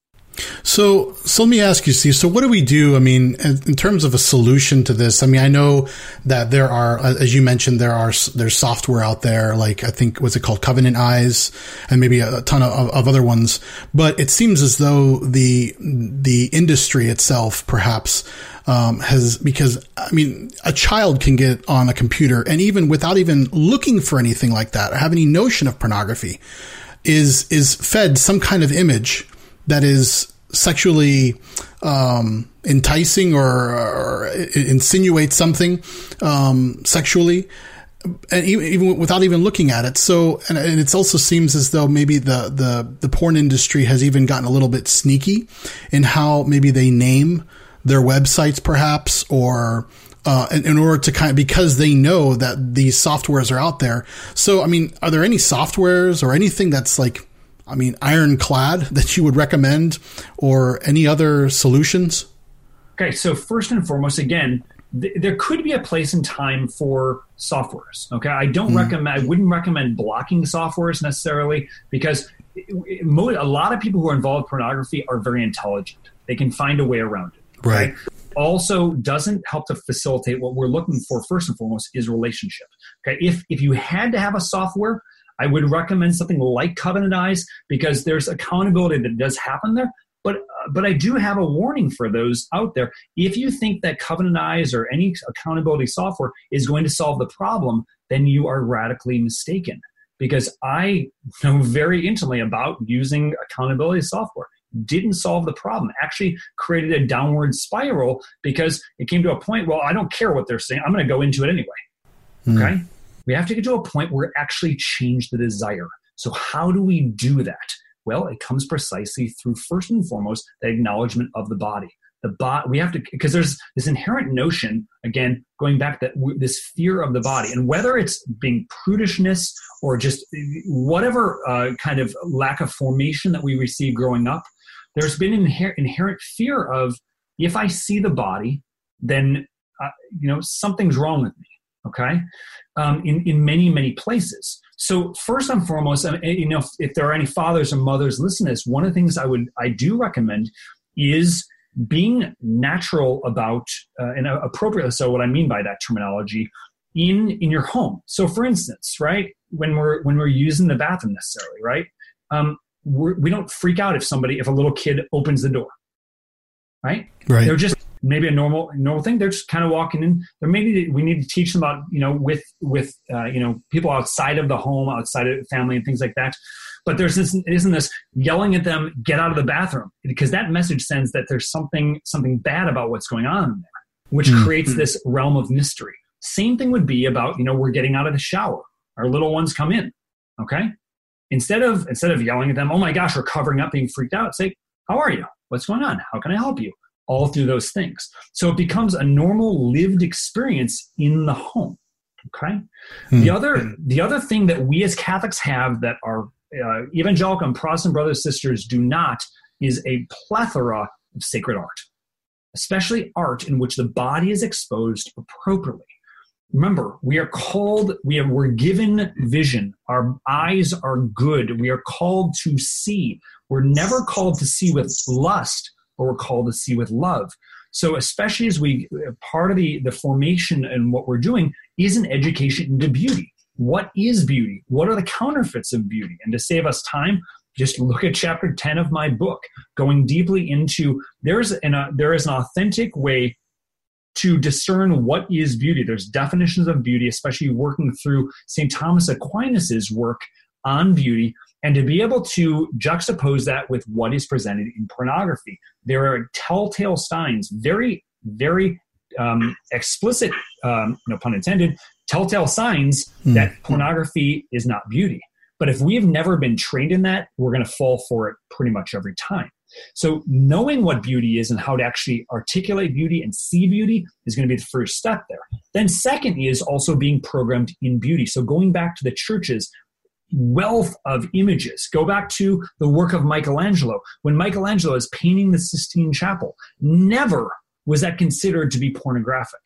Speaker 1: So, so let me ask you, Steve. So, what do we do? I mean, in terms of a solution to this, I mean, I know that there are, as you mentioned, there are there's software out there, like I think what's it called, Covenant Eyes, and maybe a ton of, of other ones. But it seems as though the the industry itself, perhaps, um, has because I mean, a child can get on a computer, and even without even looking for anything like that, or have any notion of pornography, is is fed some kind of image that is sexually um, enticing or, or, insinuates something um, sexually and even, even without even looking at it. So, and, and it also seems as though maybe the, the, the porn industry has even gotten a little bit sneaky in how maybe they name their websites perhaps, or, uh, in, in, order to kind of, because they know that these softwares are out there. So, I mean, are there any softwares or anything that's like, I mean, ironclad that you would recommend or any other solutions?
Speaker 3: Okay. So first and foremost, again, there could be a place and time for softwares. Okay, I don't mm. recommend. I wouldn't recommend blocking softwares necessarily because a lot of people who are involved in pornography are very intelligent. They can find a way around it.
Speaker 1: Right. right?
Speaker 3: Also, doesn't help to facilitate what we're looking for. First and foremost, is relationship. Okay, if if you had to have a software, I would recommend something like Covenant Eyes because there's accountability that does happen there, but but I do have a warning for those out there. If you think that Covenant Eyes or any accountability software is going to solve the problem, then you are radically mistaken. Because I know very intimately about using accountability software. Didn't solve the problem. Actually created a downward spiral because it came to a point, well, I don't care what they're saying. I'm going to go into it anyway. Mm. Okay? We have to get to a point where actually change the desire. So how do we do that? Well, it comes precisely through first and foremost the acknowledgement of the body. The body we have to because there's this inherent notion again going back that w- this fear of the body and whether it's being prudishness or just whatever uh, kind of lack of formation that we receive growing up, there's been an inher- inherent fear of if I see the body, then uh, you know something's wrong with me. Okay, um, in in many many places. So first and foremost, you know, if there are any fathers or mothers listening to this, one of the things I would I do recommend is being natural about uh, and appropriate. So what I mean by that terminology in in your home. So for instance, right when we're when we're using the bathroom necessarily, right, um, we do not freak out if somebody if a little kid opens the door, right?
Speaker 1: Right.
Speaker 3: They're just maybe a normal normal thing. They're just kind of walking in. There maybe we need to teach them about you know with with uh, you know people outside of the home, outside of family, and things like that. But there's this isn't this yelling at them, get out of the bathroom, because that message sends that there's something something bad about what's going on in there, which mm-hmm. creates this realm of mystery. Same thing would be about you know we're getting out of the shower, our little ones come in, okay. Instead of instead of yelling at them, oh my gosh, we're covering up, being freaked out. Say, how are you? What's going on? How can I help you? all through those things. So it becomes a normal lived experience in the home. Okay. Hmm. The other the other thing that we as Catholics have that our uh, evangelical and Protestant brothers sisters do not is a plethora of sacred art, especially art in which the body is exposed appropriately. Remember, we are called, we are, we're given vision. Our eyes are good. We are called to see. We're never called to see with lust, but we're called to see with love. So, especially as we, part of the, the formation and what we're doing is an education into beauty. What is beauty? What are the counterfeits of beauty? And to save us time, just look at chapter 10 of my book, going deeply into there's an, uh, there is an authentic way to discern what is beauty. There's definitions of beauty, especially working through St. Thomas Aquinas's work on beauty and to be able to juxtapose that with what is presented in pornography. There are telltale signs, very, very um, explicit, um, no pun intended, telltale signs mm. that pornography is not beauty. But if we've never been trained in that, we're going to fall for it pretty much every time. So, knowing what beauty is and how to actually articulate beauty and see beauty is going to be the first step there. Then, second is also being programmed in beauty. So, going back to the churches wealth of images. Go back to the work of Michelangelo. When Michelangelo is painting the Sistine Chapel, never was that considered to be pornographic.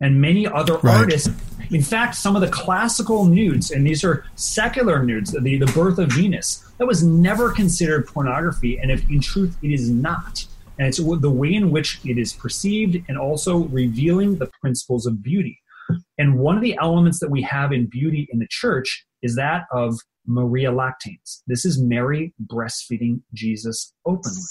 Speaker 3: And many other right. artists, in fact, some of the classical nudes, and these are secular nudes, the, the birth of Venus, that was never considered pornography. And if in truth it is not. And it's the way in which it is perceived and also revealing the principles of beauty. And one of the elements that we have in beauty in the church is that of Maria Lactans. This is Mary breastfeeding Jesus openly.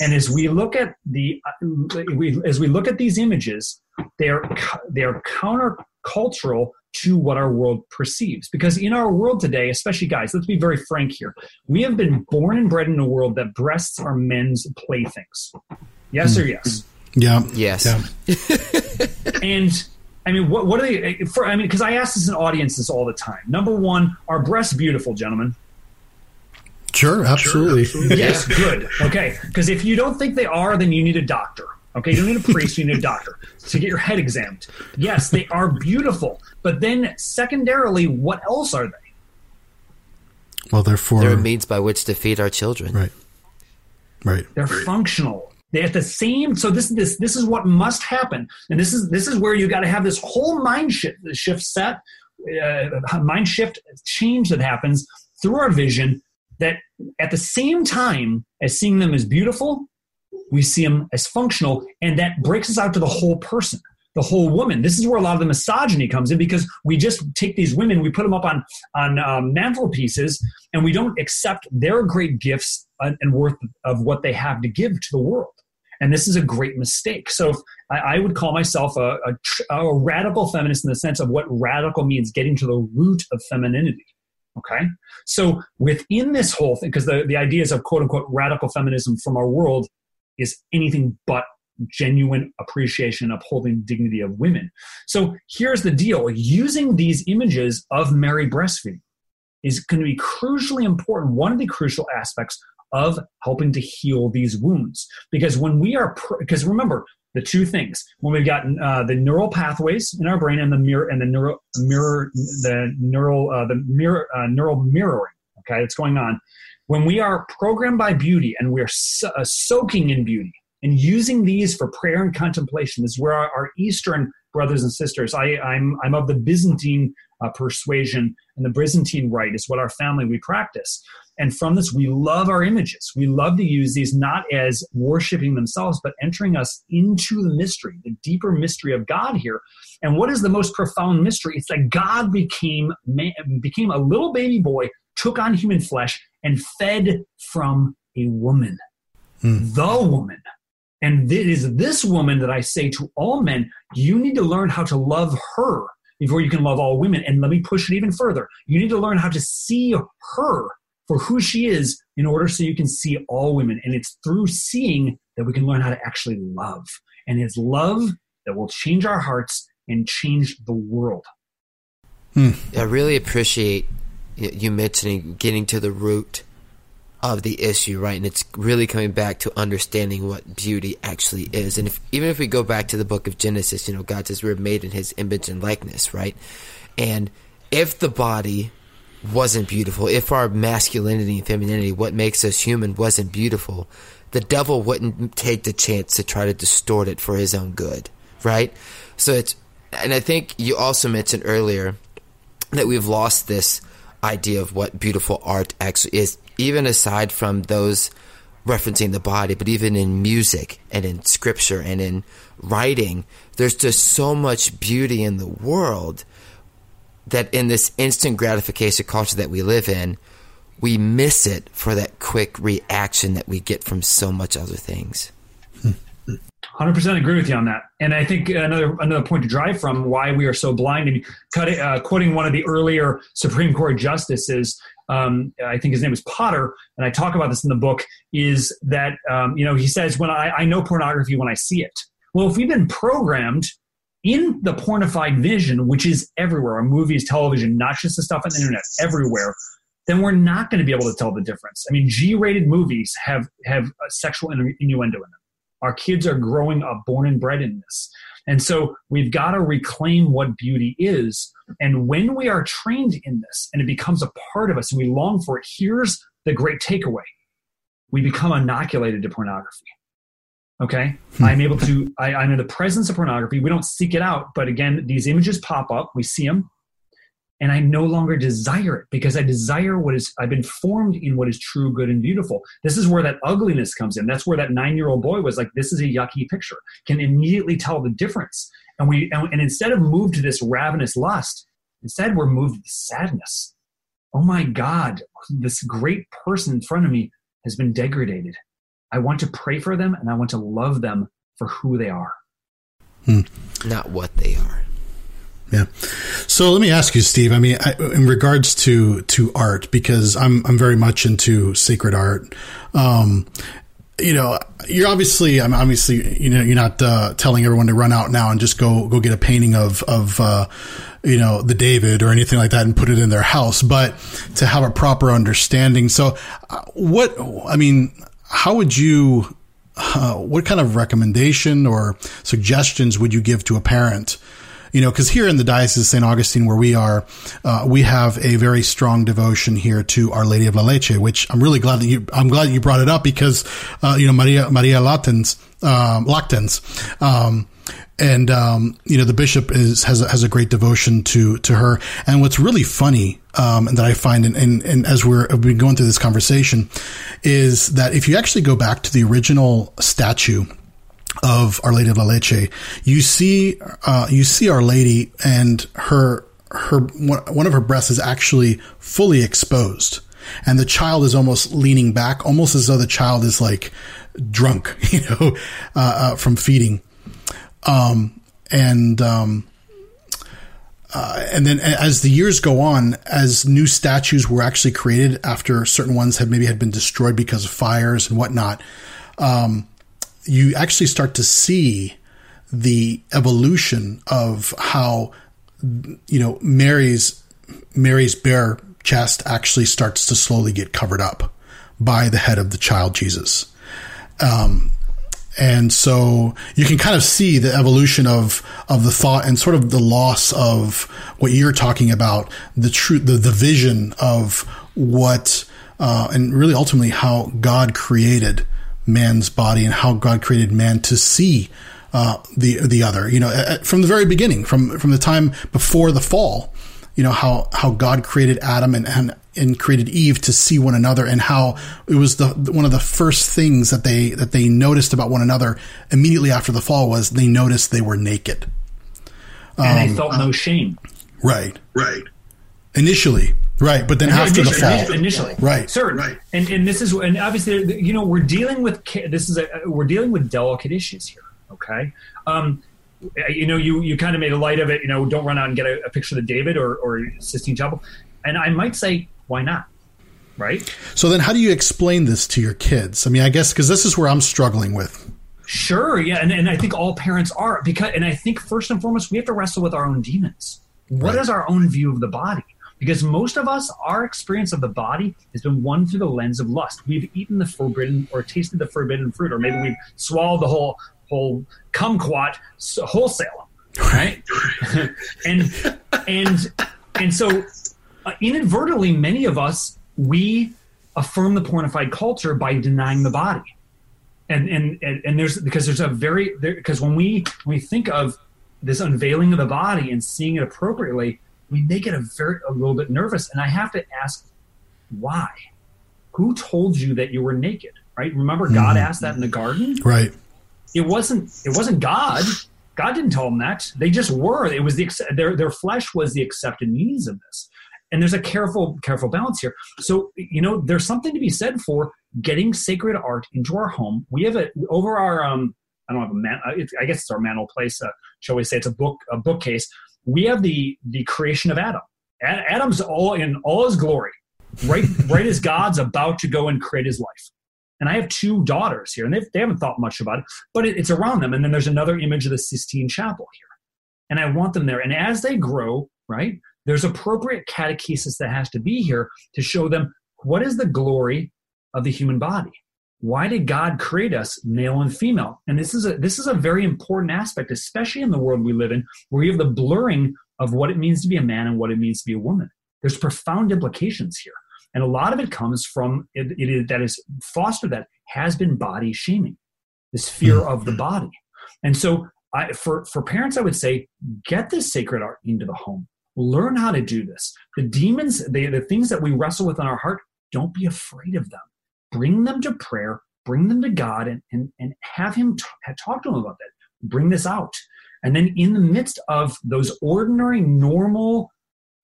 Speaker 3: And as we look at the uh, we, as we look at these images, they're they're countercultural to what our world perceives. Because in our world today, especially guys, let's be very frank here. We have been born and bred in a world that breasts are men's playthings. Yes mm. or yes?
Speaker 1: Yeah.
Speaker 2: Yes.
Speaker 1: Yeah.
Speaker 3: and I mean, what, what are they? Eh, for, I mean, because I ask this in audiences all the time. Number one, are breasts beautiful, gentlemen?
Speaker 1: Sure, absolutely.
Speaker 3: Sure, absolutely. yes, good. Okay, because if you don't think they are, then you need a doctor. Okay, you don't need a priest, you need a doctor to get your head examined. Yes, they are beautiful, but then secondarily, what else are they?
Speaker 1: Well, they're for
Speaker 2: they're a means by which to feed our children.
Speaker 1: Right. Right.
Speaker 3: They're functional. They at the same. So this is this this is what must happen, and this is this is where you got to have this whole mind shift shift set, uh, mind shift change that happens through our vision. That at the same time as seeing them as beautiful, we see them as functional, and that breaks us out to the whole person the whole woman. This is where a lot of the misogyny comes in because we just take these women, we put them up on on um, mantelpieces, and we don't accept their great gifts and worth of what they have to give to the world. And this is a great mistake. So I, I would call myself a, a, a radical feminist in the sense of what radical means getting to the root of femininity. Okay. So within this whole thing, because the, the ideas of quote unquote radical feminism from our world is anything but genuine appreciation upholding dignity of women. So here's the deal. Using these images of mary breastfeeding is going to be crucially important one of the crucial aspects of helping to heal these wounds. Because when we are because remember the two things when we've got uh, the neural pathways in our brain and the mirror and the neural mirror the neural uh, the mirror uh, neural mirroring okay it's going on when we are programmed by beauty and we're so, uh, soaking in beauty and using these for prayer and contemplation this is where our, our eastern brothers and sisters I, I'm, I'm of the byzantine uh, persuasion and the byzantine rite is what our family we practice. And from this we love our images. We love to use these not as worshiping themselves but entering us into the mystery the deeper mystery of god here. And what is the most profound mystery? It's that god became man, became a little baby boy took on human flesh and fed from a woman mm. the woman and it is this woman that I say to all men, you need to learn how to love her before you can love all women. And let me push it even further. You need to learn how to see her for who she is in order so you can see all women. And it's through seeing that we can learn how to actually love. And it's love that will change our hearts and change the world.
Speaker 2: Hmm. I really appreciate you mentioning getting to the root of the issue, right? And it's really coming back to understanding what beauty actually is. And if, even if we go back to the book of Genesis, you know, God says we're made in his image and likeness, right? And if the body wasn't beautiful, if our masculinity and femininity, what makes us human, wasn't beautiful, the devil wouldn't take the chance to try to distort it for his own good, right? So it's, and I think you also mentioned earlier that we've lost this idea of what beautiful art actually is even aside from those referencing the body, but even in music and in scripture and in writing, there's just so much beauty in the world that in this instant gratification culture that we live in, we miss it for that quick reaction that we get from so much other things.
Speaker 3: 100% agree with you on that. And I think another another point to drive from why we are so blind and uh, quoting one of the earlier Supreme Court justices, um, I think his name is Potter, and I talk about this in the book, is that, um, you know, he says, when I, I know pornography when I see it. Well, if we've been programmed in the pornified vision, which is everywhere, our movies, television, not just the stuff on the internet, everywhere, then we're not going to be able to tell the difference. I mean, G-rated movies have have sexual innuendo in them. Our kids are growing up born and bred in this. And so we've got to reclaim what beauty is. And when we are trained in this and it becomes a part of us and we long for it, here's the great takeaway we become inoculated to pornography. Okay. Hmm. I'm able to, I, I'm in the presence of pornography. We don't seek it out, but again, these images pop up, we see them, and I no longer desire it because I desire what is I've been formed in what is true, good, and beautiful. This is where that ugliness comes in. That's where that nine-year-old boy was like, "This is a yucky picture." Can immediately tell the difference, and we and, and instead of moved to this ravenous lust, instead we're moved to sadness. Oh my God, this great person in front of me has been degraded. I want to pray for them and I want to love them for who they are,
Speaker 2: hmm. not what they are.
Speaker 1: Yeah. So let me ask you, Steve. I mean, I, in regards to to art, because I'm I'm very much into sacred art. Um, you know, you're obviously, I'm obviously, you know, you're not uh, telling everyone to run out now and just go go get a painting of of uh, you know the David or anything like that and put it in their house, but to have a proper understanding. So, uh, what I mean, how would you? Uh, what kind of recommendation or suggestions would you give to a parent you know, because here in the Diocese of St. Augustine, where we are, uh, we have a very strong devotion here to Our Lady of La Leche, which I'm really glad that you, I'm glad you brought it up because, uh, you know, Maria, Maria Latens, um, Lactens, um, and um, you know the bishop is has has a great devotion to to her. And what's really funny um, that I find, and, as we're have been going through this conversation, is that if you actually go back to the original statue of Our Lady of La Leche, you see, uh, you see Our Lady and her, her, one of her breasts is actually fully exposed. And the child is almost leaning back, almost as though the child is like drunk, you know, uh, uh, from feeding. Um, and, um, uh, and then as the years go on, as new statues were actually created after certain ones had maybe had been destroyed because of fires and whatnot, um, you actually start to see the evolution of how you know Mary's Mary's bare chest actually starts to slowly get covered up by the head of the child Jesus. Um, and so you can kind of see the evolution of of the thought and sort of the loss of what you're talking about the true the, the vision of what uh, and really ultimately how God created man's body and how God created man to see uh, the the other. You know, from the very beginning, from from the time before the fall, you know how how God created Adam and and, and created Eve to see one another, and how it was the one of the first things that they that they noticed about one another immediately after the fall was they noticed they were naked,
Speaker 3: and um, they felt no shame.
Speaker 1: Right.
Speaker 4: Right.
Speaker 1: Initially, Right, but then after
Speaker 3: initially,
Speaker 1: the fall,
Speaker 3: initially,
Speaker 1: right,
Speaker 3: sir, right, and and this is and obviously you know we're dealing with this is a we're dealing with delicate issues here. Okay, um, you know you you kind of made a light of it. You know, don't run out and get a, a picture of David or or Sistine Chapel, and I might say why not, right?
Speaker 1: So then, how do you explain this to your kids? I mean, I guess because this is where I'm struggling with.
Speaker 3: Sure, yeah, and, and I think all parents are because, and I think first and foremost we have to wrestle with our own demons. What right. is our own view of the body? Because most of us, our experience of the body has been one through the lens of lust. We've eaten the forbidden or tasted the forbidden fruit, or maybe we've swallowed the whole whole kumquat wholesale, right? and and and so uh, inadvertently, many of us we affirm the pornified culture by denying the body. And, and and and there's because there's a very because when we when we think of this unveiling of the body and seeing it appropriately, Mean, they get a very a little bit nervous, and I have to ask why. Who told you that you were naked? Right? Remember, God mm-hmm. asked that in the garden.
Speaker 1: Right.
Speaker 3: It wasn't. It wasn't God. God didn't tell them that. They just were. It was the their their flesh was the accepted means of this. And there's a careful careful balance here. So you know, there's something to be said for getting sacred art into our home. We have a over our um. I don't have a man. I guess it's our mantle place. Uh, shall we say it's a book a bookcase we have the the creation of Adam. Adam's all in all his glory, right? right as God's about to go and create his life. And I have two daughters here, and they haven't thought much about it, but it, it's around them. And then there's another image of the Sistine Chapel here, and I want them there. And as they grow, right, there's appropriate catechesis that has to be here to show them what is the glory of the human body why did God create us male and female? And this is a this is a very important aspect, especially in the world we live in, where you have the blurring of what it means to be a man and what it means to be a woman. There's profound implications here, and a lot of it comes from it, it is that is fostered that has been body shaming, this fear of the body, and so I, for for parents, I would say get this sacred art into the home. Learn how to do this. The demons, the, the things that we wrestle with in our heart, don't be afraid of them bring them to prayer, bring them to God, and, and, and have Him t- talk to them about that. Bring this out. And then in the midst of those ordinary, normal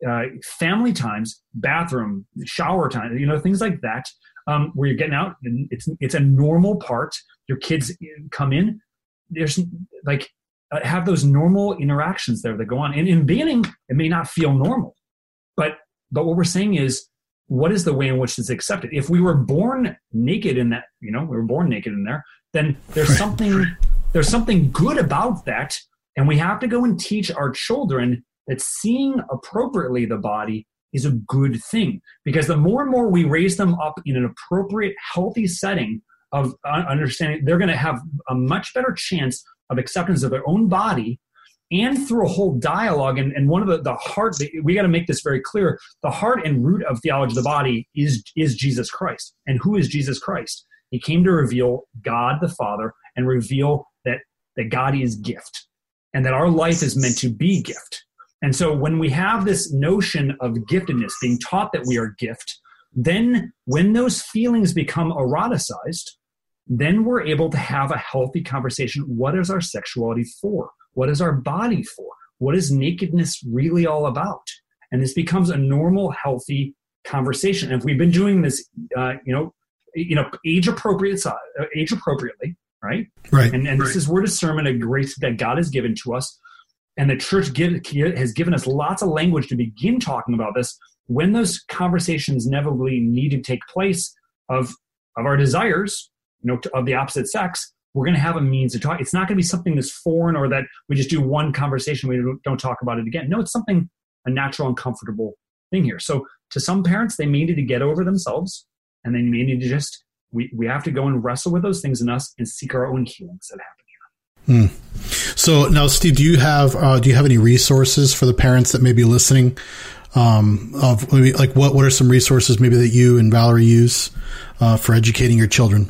Speaker 3: uh, family times, bathroom, shower time, you know, things like that, um, where you're getting out, and it's it's a normal part. Your kids come in. There's like uh, have those normal interactions there that go on. And in the beginning, it may not feel normal, but but what we're saying is what is the way in which it's accepted? If we were born naked in that, you know, we were born naked in there, then there's something there's something good about that, and we have to go and teach our children that seeing appropriately the body is a good thing. Because the more and more we raise them up in an appropriate, healthy setting of uh, understanding, they're going to have a much better chance of acceptance of their own body and through a whole dialogue. And, and one of the, the heart, we got to make this very clear the heart and root of theology of the body is, is Jesus Christ. And who is Jesus Christ? He came to reveal God the Father and reveal that, that God is gift and that our life is meant to be gift. And so when we have this notion of giftedness, being taught that we are gift, then when those feelings become eroticized, then we're able to have a healthy conversation. What is our sexuality for? What is our body for? What is nakedness really all about? And this becomes a normal, healthy conversation. And if we've been doing this, uh, you know, you know, age appropriate, uh, age appropriately, right?
Speaker 1: Right.
Speaker 3: And, and
Speaker 1: right.
Speaker 3: this is where discernment and grace that God has given to us and the church give, has given us lots of language to begin talking about this when those conversations inevitably need to take place of of our desires you know to, of the opposite sex we're going to have a means to talk it's not going to be something that's foreign or that we just do one conversation we don't, talk about it again no it's something a natural and comfortable thing here so to some parents they may need to get over themselves and they may need to just we, we have to go and wrestle with those things in us and seek our own healings that happen
Speaker 1: Hmm. So now, Steve, do you have uh, do you have any resources for the parents that may be listening? Um, of like what what are some resources maybe that you and Valerie use uh, for educating your children?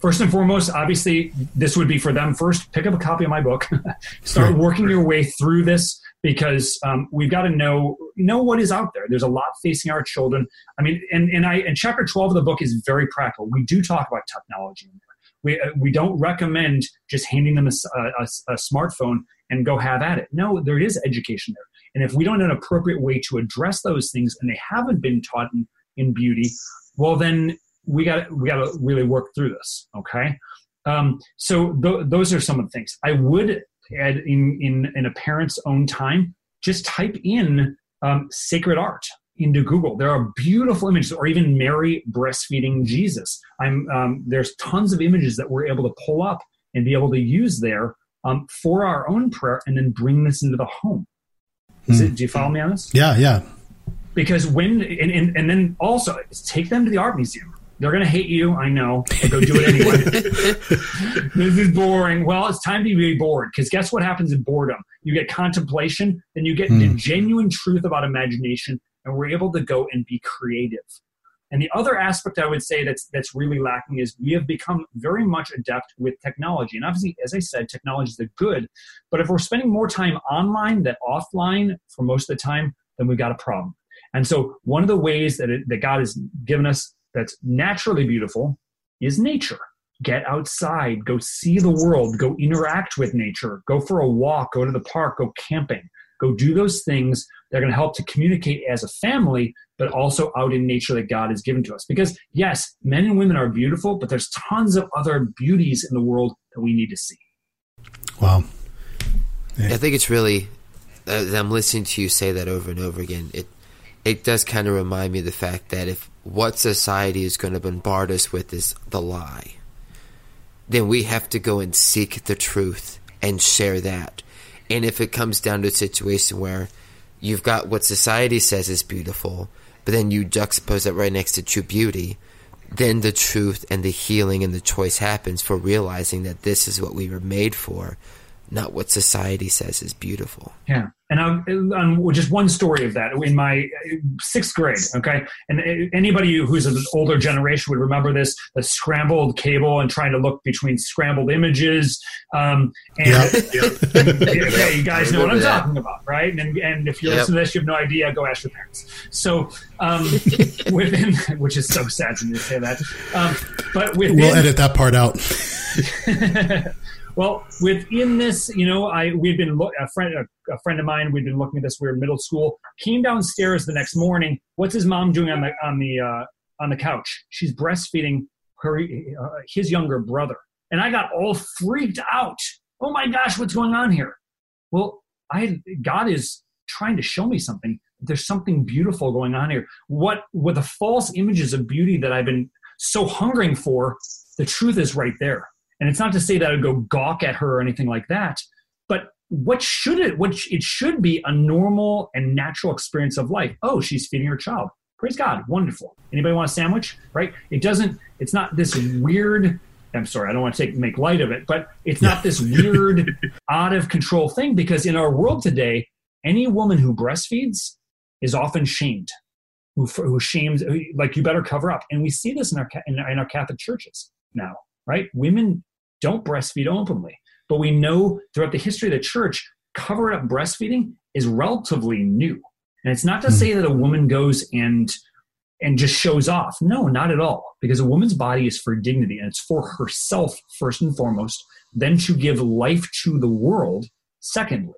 Speaker 3: First and foremost, obviously, this would be for them. First, pick up a copy of my book. Start right. working your way through this because um, we've got to know know what is out there. There's a lot facing our children. I mean, and and I and chapter twelve of the book is very practical. We do talk about technology in there we, uh, we don't recommend just handing them a, a, a smartphone and go have at it. No, there is education there. And if we don't have an appropriate way to address those things and they haven't been taught in, in beauty, well, then we got we got to really work through this. Okay. Um, so th- those are some of the things I would add in, in, in a parent's own time. Just type in um, sacred art into Google. There are beautiful images, or even Mary breastfeeding Jesus. I'm um, there's tons of images that we're able to pull up and be able to use there um, for our own prayer, and then bring this into the home. Mm. It, do you follow me on this?
Speaker 1: Yeah, yeah.
Speaker 3: Because when and, and, and then also take them to the art museum. They're going to hate you, I know. But go do it anyway. this is boring. Well, it's time to be bored because guess what happens in boredom? You get contemplation, then you get mm. the genuine truth about imagination, and we're able to go and be creative. And the other aspect I would say that's that's really lacking is we have become very much adept with technology. And obviously, as I said, technology is the good. But if we're spending more time online than offline for most of the time, then we've got a problem. And so, one of the ways that it, that God has given us that's naturally beautiful is nature. Get outside, go see the world, go interact with nature, go for a walk, go to the park, go camping. Go do those things that are going to help to communicate as a family, but also out in nature that God has given to us. Because yes, men and women are beautiful, but there's tons of other beauties in the world that we need to see.
Speaker 1: Wow.
Speaker 2: Yeah. I think it's really, uh, as I'm listening to you say that over and over again, it it does kind of remind me of the fact that if what society is going to bombard us with is the lie, then we have to go and seek the truth and share that. And if it comes down to a situation where you've got what society says is beautiful, but then you juxtapose that right next to true beauty, then the truth and the healing and the choice happens for realizing that this is what we were made for, not what society says is beautiful.
Speaker 3: Yeah. And I'm, I'm, just one story of that in my sixth grade. Okay, and anybody who's an older generation would remember this: the scrambled cable and trying to look between scrambled images. Um, and yep. okay, you guys know what I'm that. talking about, right? And and if you're yep. listening to this, you have no idea. Go ask your parents. So um, within, which is so sad to me to say that, um, but within,
Speaker 1: we'll edit that part out.
Speaker 3: Well, within this, you know, I we've been a friend a, a, friend of mine. We'd been looking at this. We were in middle school. Came downstairs the next morning. What's his mom doing on the on the uh, on the couch? She's breastfeeding her uh, his younger brother, and I got all freaked out. Oh my gosh, what's going on here? Well, I God is trying to show me something there's something beautiful going on here. What what the false images of beauty that I've been so hungering for, the truth is right there. And it's not to say that I would go gawk at her or anything like that, but what should it what it should be a normal and natural experience of life. Oh, she's feeding her child. Praise God, wonderful. Anybody want a sandwich? Right? It doesn't. It's not this weird. I'm sorry, I don't want to take make light of it, but it's not this weird, out of control thing because in our world today, any woman who breastfeeds is often shamed, who, who shames like you better cover up, and we see this in our in, in our Catholic churches now, right? Women don't breastfeed openly, but we know throughout the history of the church, cover up breastfeeding is relatively new, and it's not to hmm. say that a woman goes and and just shows off. No, not at all. Because a woman's body is for dignity and it's for herself first and foremost, then to give life to the world, secondly.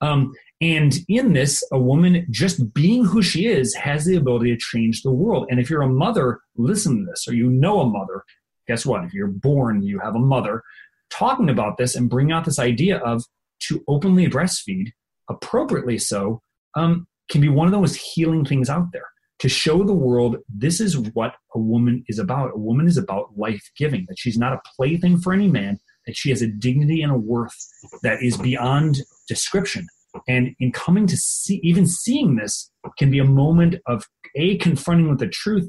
Speaker 3: Um, and in this, a woman just being who she is has the ability to change the world. And if you're a mother, listen to this, or you know a mother, guess what? If you're born, you have a mother talking about this and bring out this idea of to openly breastfeed, appropriately so, um, can be one of the most healing things out there to show the world this is what a woman is about. A woman is about life giving, that she's not a plaything for any man, that she has a dignity and a worth that is beyond description. And in coming to see, even seeing this can be a moment of A, confronting with the truth,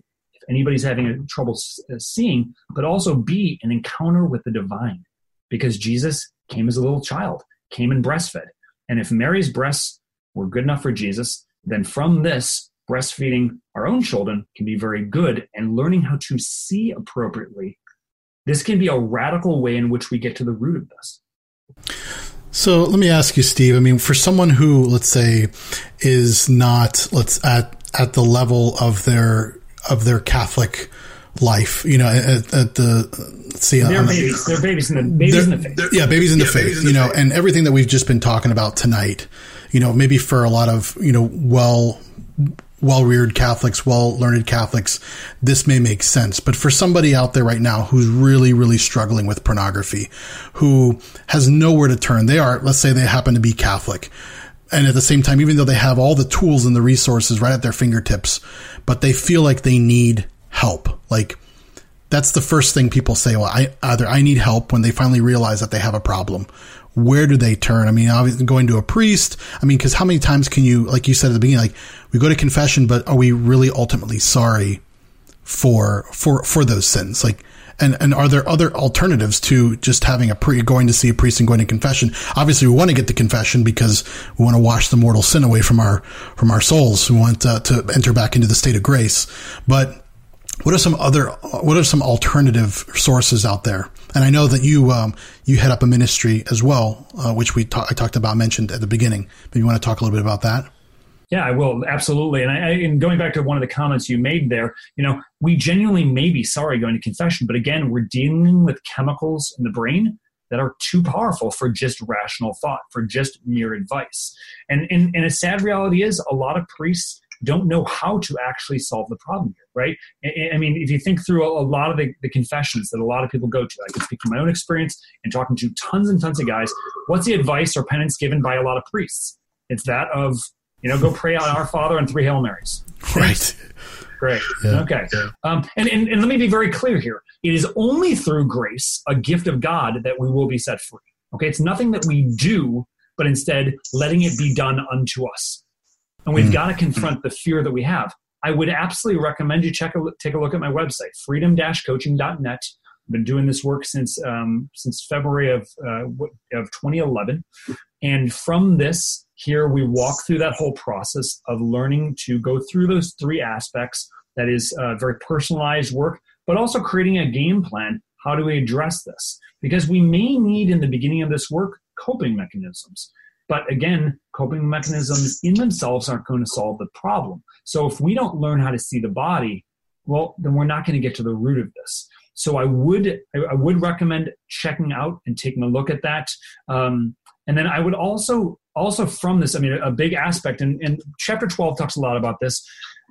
Speaker 3: anybody's having trouble uh, seeing, but also be an encounter with the divine. Because Jesus came as a little child, came and breastfed. And if Mary's breasts were good enough for Jesus, then from this, breastfeeding our own children can be very good and learning how to see appropriately this can be a radical way in which we get to the root of this
Speaker 1: so let me ask you steve i mean for someone who let's say is not let's at at the level of their of their catholic life you know at, at the let's see
Speaker 3: they're uh, babies they're babies in the babies in the faith
Speaker 1: yeah babies in the faith you know and everything that we've just been talking about tonight you know maybe for a lot of you know well well reared Catholics, well learned Catholics, this may make sense. But for somebody out there right now who's really, really struggling with pornography, who has nowhere to turn, they are, let's say they happen to be Catholic. And at the same time, even though they have all the tools and the resources right at their fingertips, but they feel like they need help. Like, that's the first thing people say. Well, I either I need help when they finally realize that they have a problem, where do they turn? I mean, obviously going to a priest. I mean, because how many times can you, like you said at the beginning, like we go to confession, but are we really ultimately sorry for for for those sins? Like, and and are there other alternatives to just having a pre going to see a priest and going to confession? Obviously, we want to get the confession because we want to wash the mortal sin away from our from our souls. We want uh, to enter back into the state of grace, but what are some other what are some alternative sources out there and i know that you um, you head up a ministry as well uh, which we ta- i talked about mentioned at the beginning but you want to talk a little bit about that
Speaker 3: yeah i will absolutely and, I, and going back to one of the comments you made there you know we genuinely may be sorry going to confession but again we're dealing with chemicals in the brain that are too powerful for just rational thought for just mere advice and and, and a sad reality is a lot of priests don't know how to actually solve the problem here, right? I mean, if you think through a lot of the, the confessions that a lot of people go to, I can speak from my own experience and talking to tons and tons of guys. What's the advice or penance given by a lot of priests? It's that of, you know, go pray on Our Father and three Hail Marys.
Speaker 1: Right.
Speaker 3: Great. Yeah. Okay. Um, and, and, and let me be very clear here. It is only through grace, a gift of God, that we will be set free. Okay. It's nothing that we do, but instead letting it be done unto us and we've mm. got to confront the fear that we have. I would absolutely recommend you check a, take a look at my website, freedom-coaching.net. I've been doing this work since um, since February of uh, of 2011, and from this here we walk through that whole process of learning to go through those three aspects. That is uh, very personalized work, but also creating a game plan. How do we address this? Because we may need in the beginning of this work coping mechanisms. But again, coping mechanisms in themselves aren't going to solve the problem. So if we don't learn how to see the body, well, then we're not going to get to the root of this. So I would I would recommend checking out and taking a look at that. Um, and then I would also also from this, I mean, a big aspect, and, and chapter twelve talks a lot about this,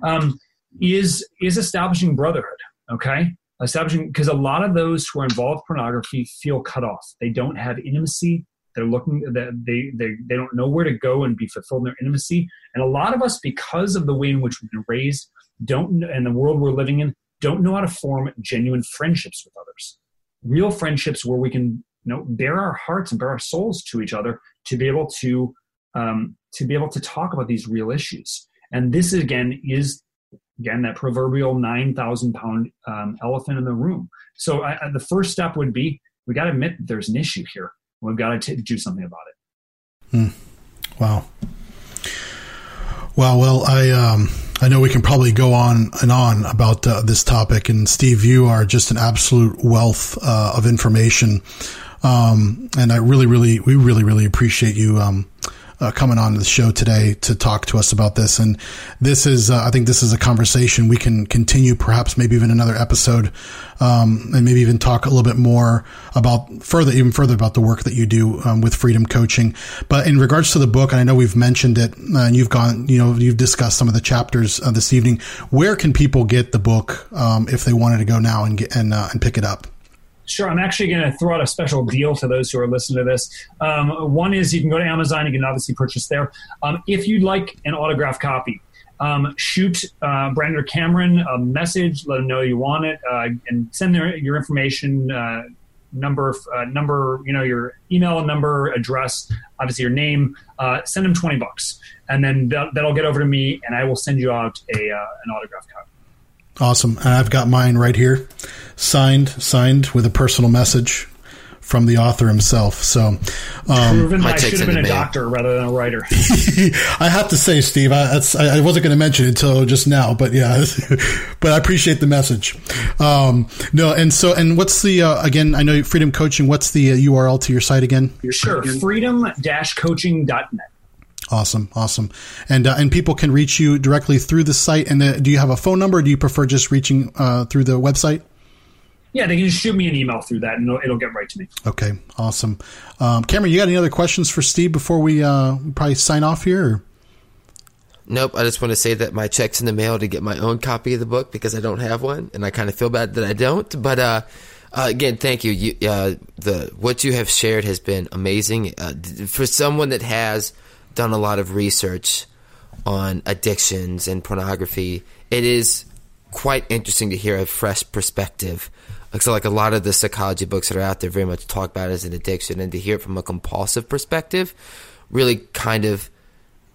Speaker 3: um, is is establishing brotherhood. Okay, establishing because a lot of those who are involved in pornography feel cut off. They don't have intimacy They're looking that they, they they don't know where to go and be fulfilled in their intimacy. And a lot of us, because of the way in which we've been raised, don't and the world we're living in, don't know how to form genuine friendships with others. Real friendships where we can you know bare our hearts and bare our souls to each other to be able to um, to be able to talk about these real issues. And this again is again that proverbial 9,000 pound um, elephant in the room. So I, I, the first step would be we got to admit that there's an issue here. We've got to do something about it.
Speaker 1: Hmm. Wow. Well, well, I um, I know we can probably go on and on about uh, this topic, and Steve, you are just an absolute wealth uh, of information, um, and I really, really, we really, really appreciate you um, uh, coming on the show today to talk to us about this. And this is, uh, I think this is a conversation we can continue, perhaps maybe even another episode, um, and maybe even talk a little bit more about further, even further about the work that you do um, with Freedom Coaching. But in regards to the book, and I know we've mentioned it, uh, and you've gone, you know, you've discussed some of the chapters uh, this evening. Where can people get the book um, if they wanted to go now and get and uh, and pick it up?
Speaker 3: Sure. I'm actually going to throw out a special deal to those who are listening to this. Um, one is you can go to Amazon. You can obviously purchase there. Um, if you'd like an autographed copy, um, shoot uh, Cameron a message. Let them know you want it, uh, and send their, your information, uh, number, uh, number, you know, your email number, address, obviously your name. Uh, send them twenty bucks, and then that, will get over to me, and I will send you out a uh, an autographed copy.
Speaker 1: Awesome. And I've got mine right here, signed, signed with a personal message from the author himself. So, um,
Speaker 3: proven I should have been a doctor rather than a writer.
Speaker 1: I have to say, Steve, I, I wasn't going to mention it until just now, but yeah, but I appreciate the message. Um, no, and so, and what's the, uh, again, I know Freedom Coaching, what's the uh, URL to your site again?
Speaker 3: You're Sure. Freedom-coaching.net.
Speaker 1: Awesome, awesome, and uh, and people can reach you directly through the site. And uh, do you have a phone number? do you prefer just reaching uh, through the website?
Speaker 3: Yeah, they can just shoot me an email through that, and it'll, it'll get right to me.
Speaker 1: Okay, awesome. Um, Cameron, you got any other questions for Steve before we uh, probably sign off here? Or?
Speaker 2: Nope. I just want to say that my check's in the mail to get my own copy of the book because I don't have one, and I kind of feel bad that I don't. But uh, uh, again, thank you. you uh, the what you have shared has been amazing uh, for someone that has done a lot of research on addictions and pornography, it is quite interesting to hear a fresh perspective. So, like a lot of the psychology books that are out there, very much talk about it as an addiction, and to hear it from a compulsive perspective, really kind of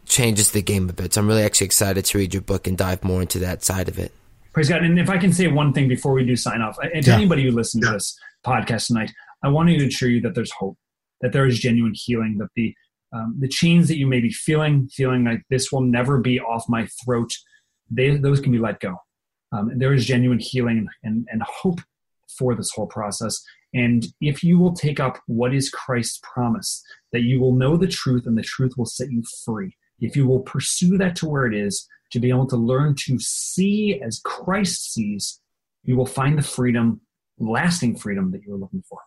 Speaker 2: changes the game a bit. So, I'm really actually excited to read your book and dive more into that side of it.
Speaker 3: Praise God! And if I can say one thing before we do sign off, and to yeah. anybody who listens yeah. to this podcast tonight, I want to assure you that there's hope, that there is genuine healing, that the um, the chains that you may be feeling, feeling like this will never be off my throat, they, those can be let go. Um, there is genuine healing and, and hope for this whole process. And if you will take up what is Christ's promise, that you will know the truth and the truth will set you free, if you will pursue that to where it is, to be able to learn to see as Christ sees, you will find the freedom, lasting freedom that you're looking for.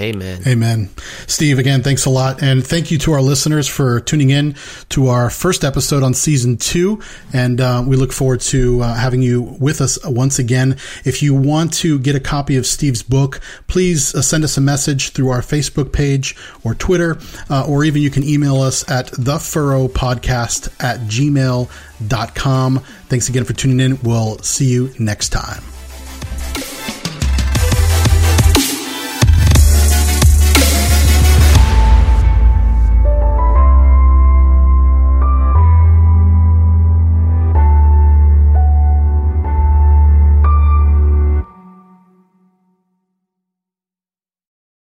Speaker 2: Amen.
Speaker 1: Amen. Steve, again, thanks a lot. And thank you to our listeners for tuning in to our first episode on season two. And uh, we look forward to uh, having you with us once again. If you want to get a copy of Steve's book, please uh, send us a message through our Facebook page or Twitter, uh, or even you can email us at thefurrowpodcast at gmail.com. Thanks again for tuning in. We'll see you next time.